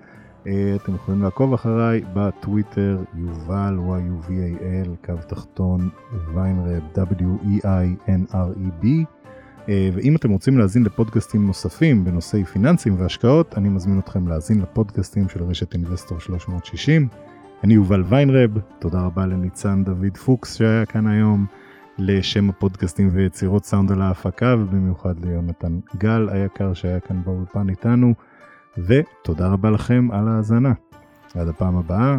אה, אתם יכולים לעקוב אחריי בטוויטר יובל y-u-v-a-l קו תחתון ויינרב w-e-i-n-r-e-b אה, ואם אתם רוצים להאזין לפודקאסטים נוספים בנושאי פיננסים והשקעות אני מזמין אתכם להאזין לפודקאסטים של רשת Investor 360. אני יובל ויינרב תודה רבה לניצן דוד פוקס שהיה כאן היום לשם הפודקאסטים ויצירות סאונד על ההפקה ובמיוחד ליונתן גל היקר שהיה כאן באולפן איתנו ותודה רבה לכם על ההאזנה. עד הפעם הבאה,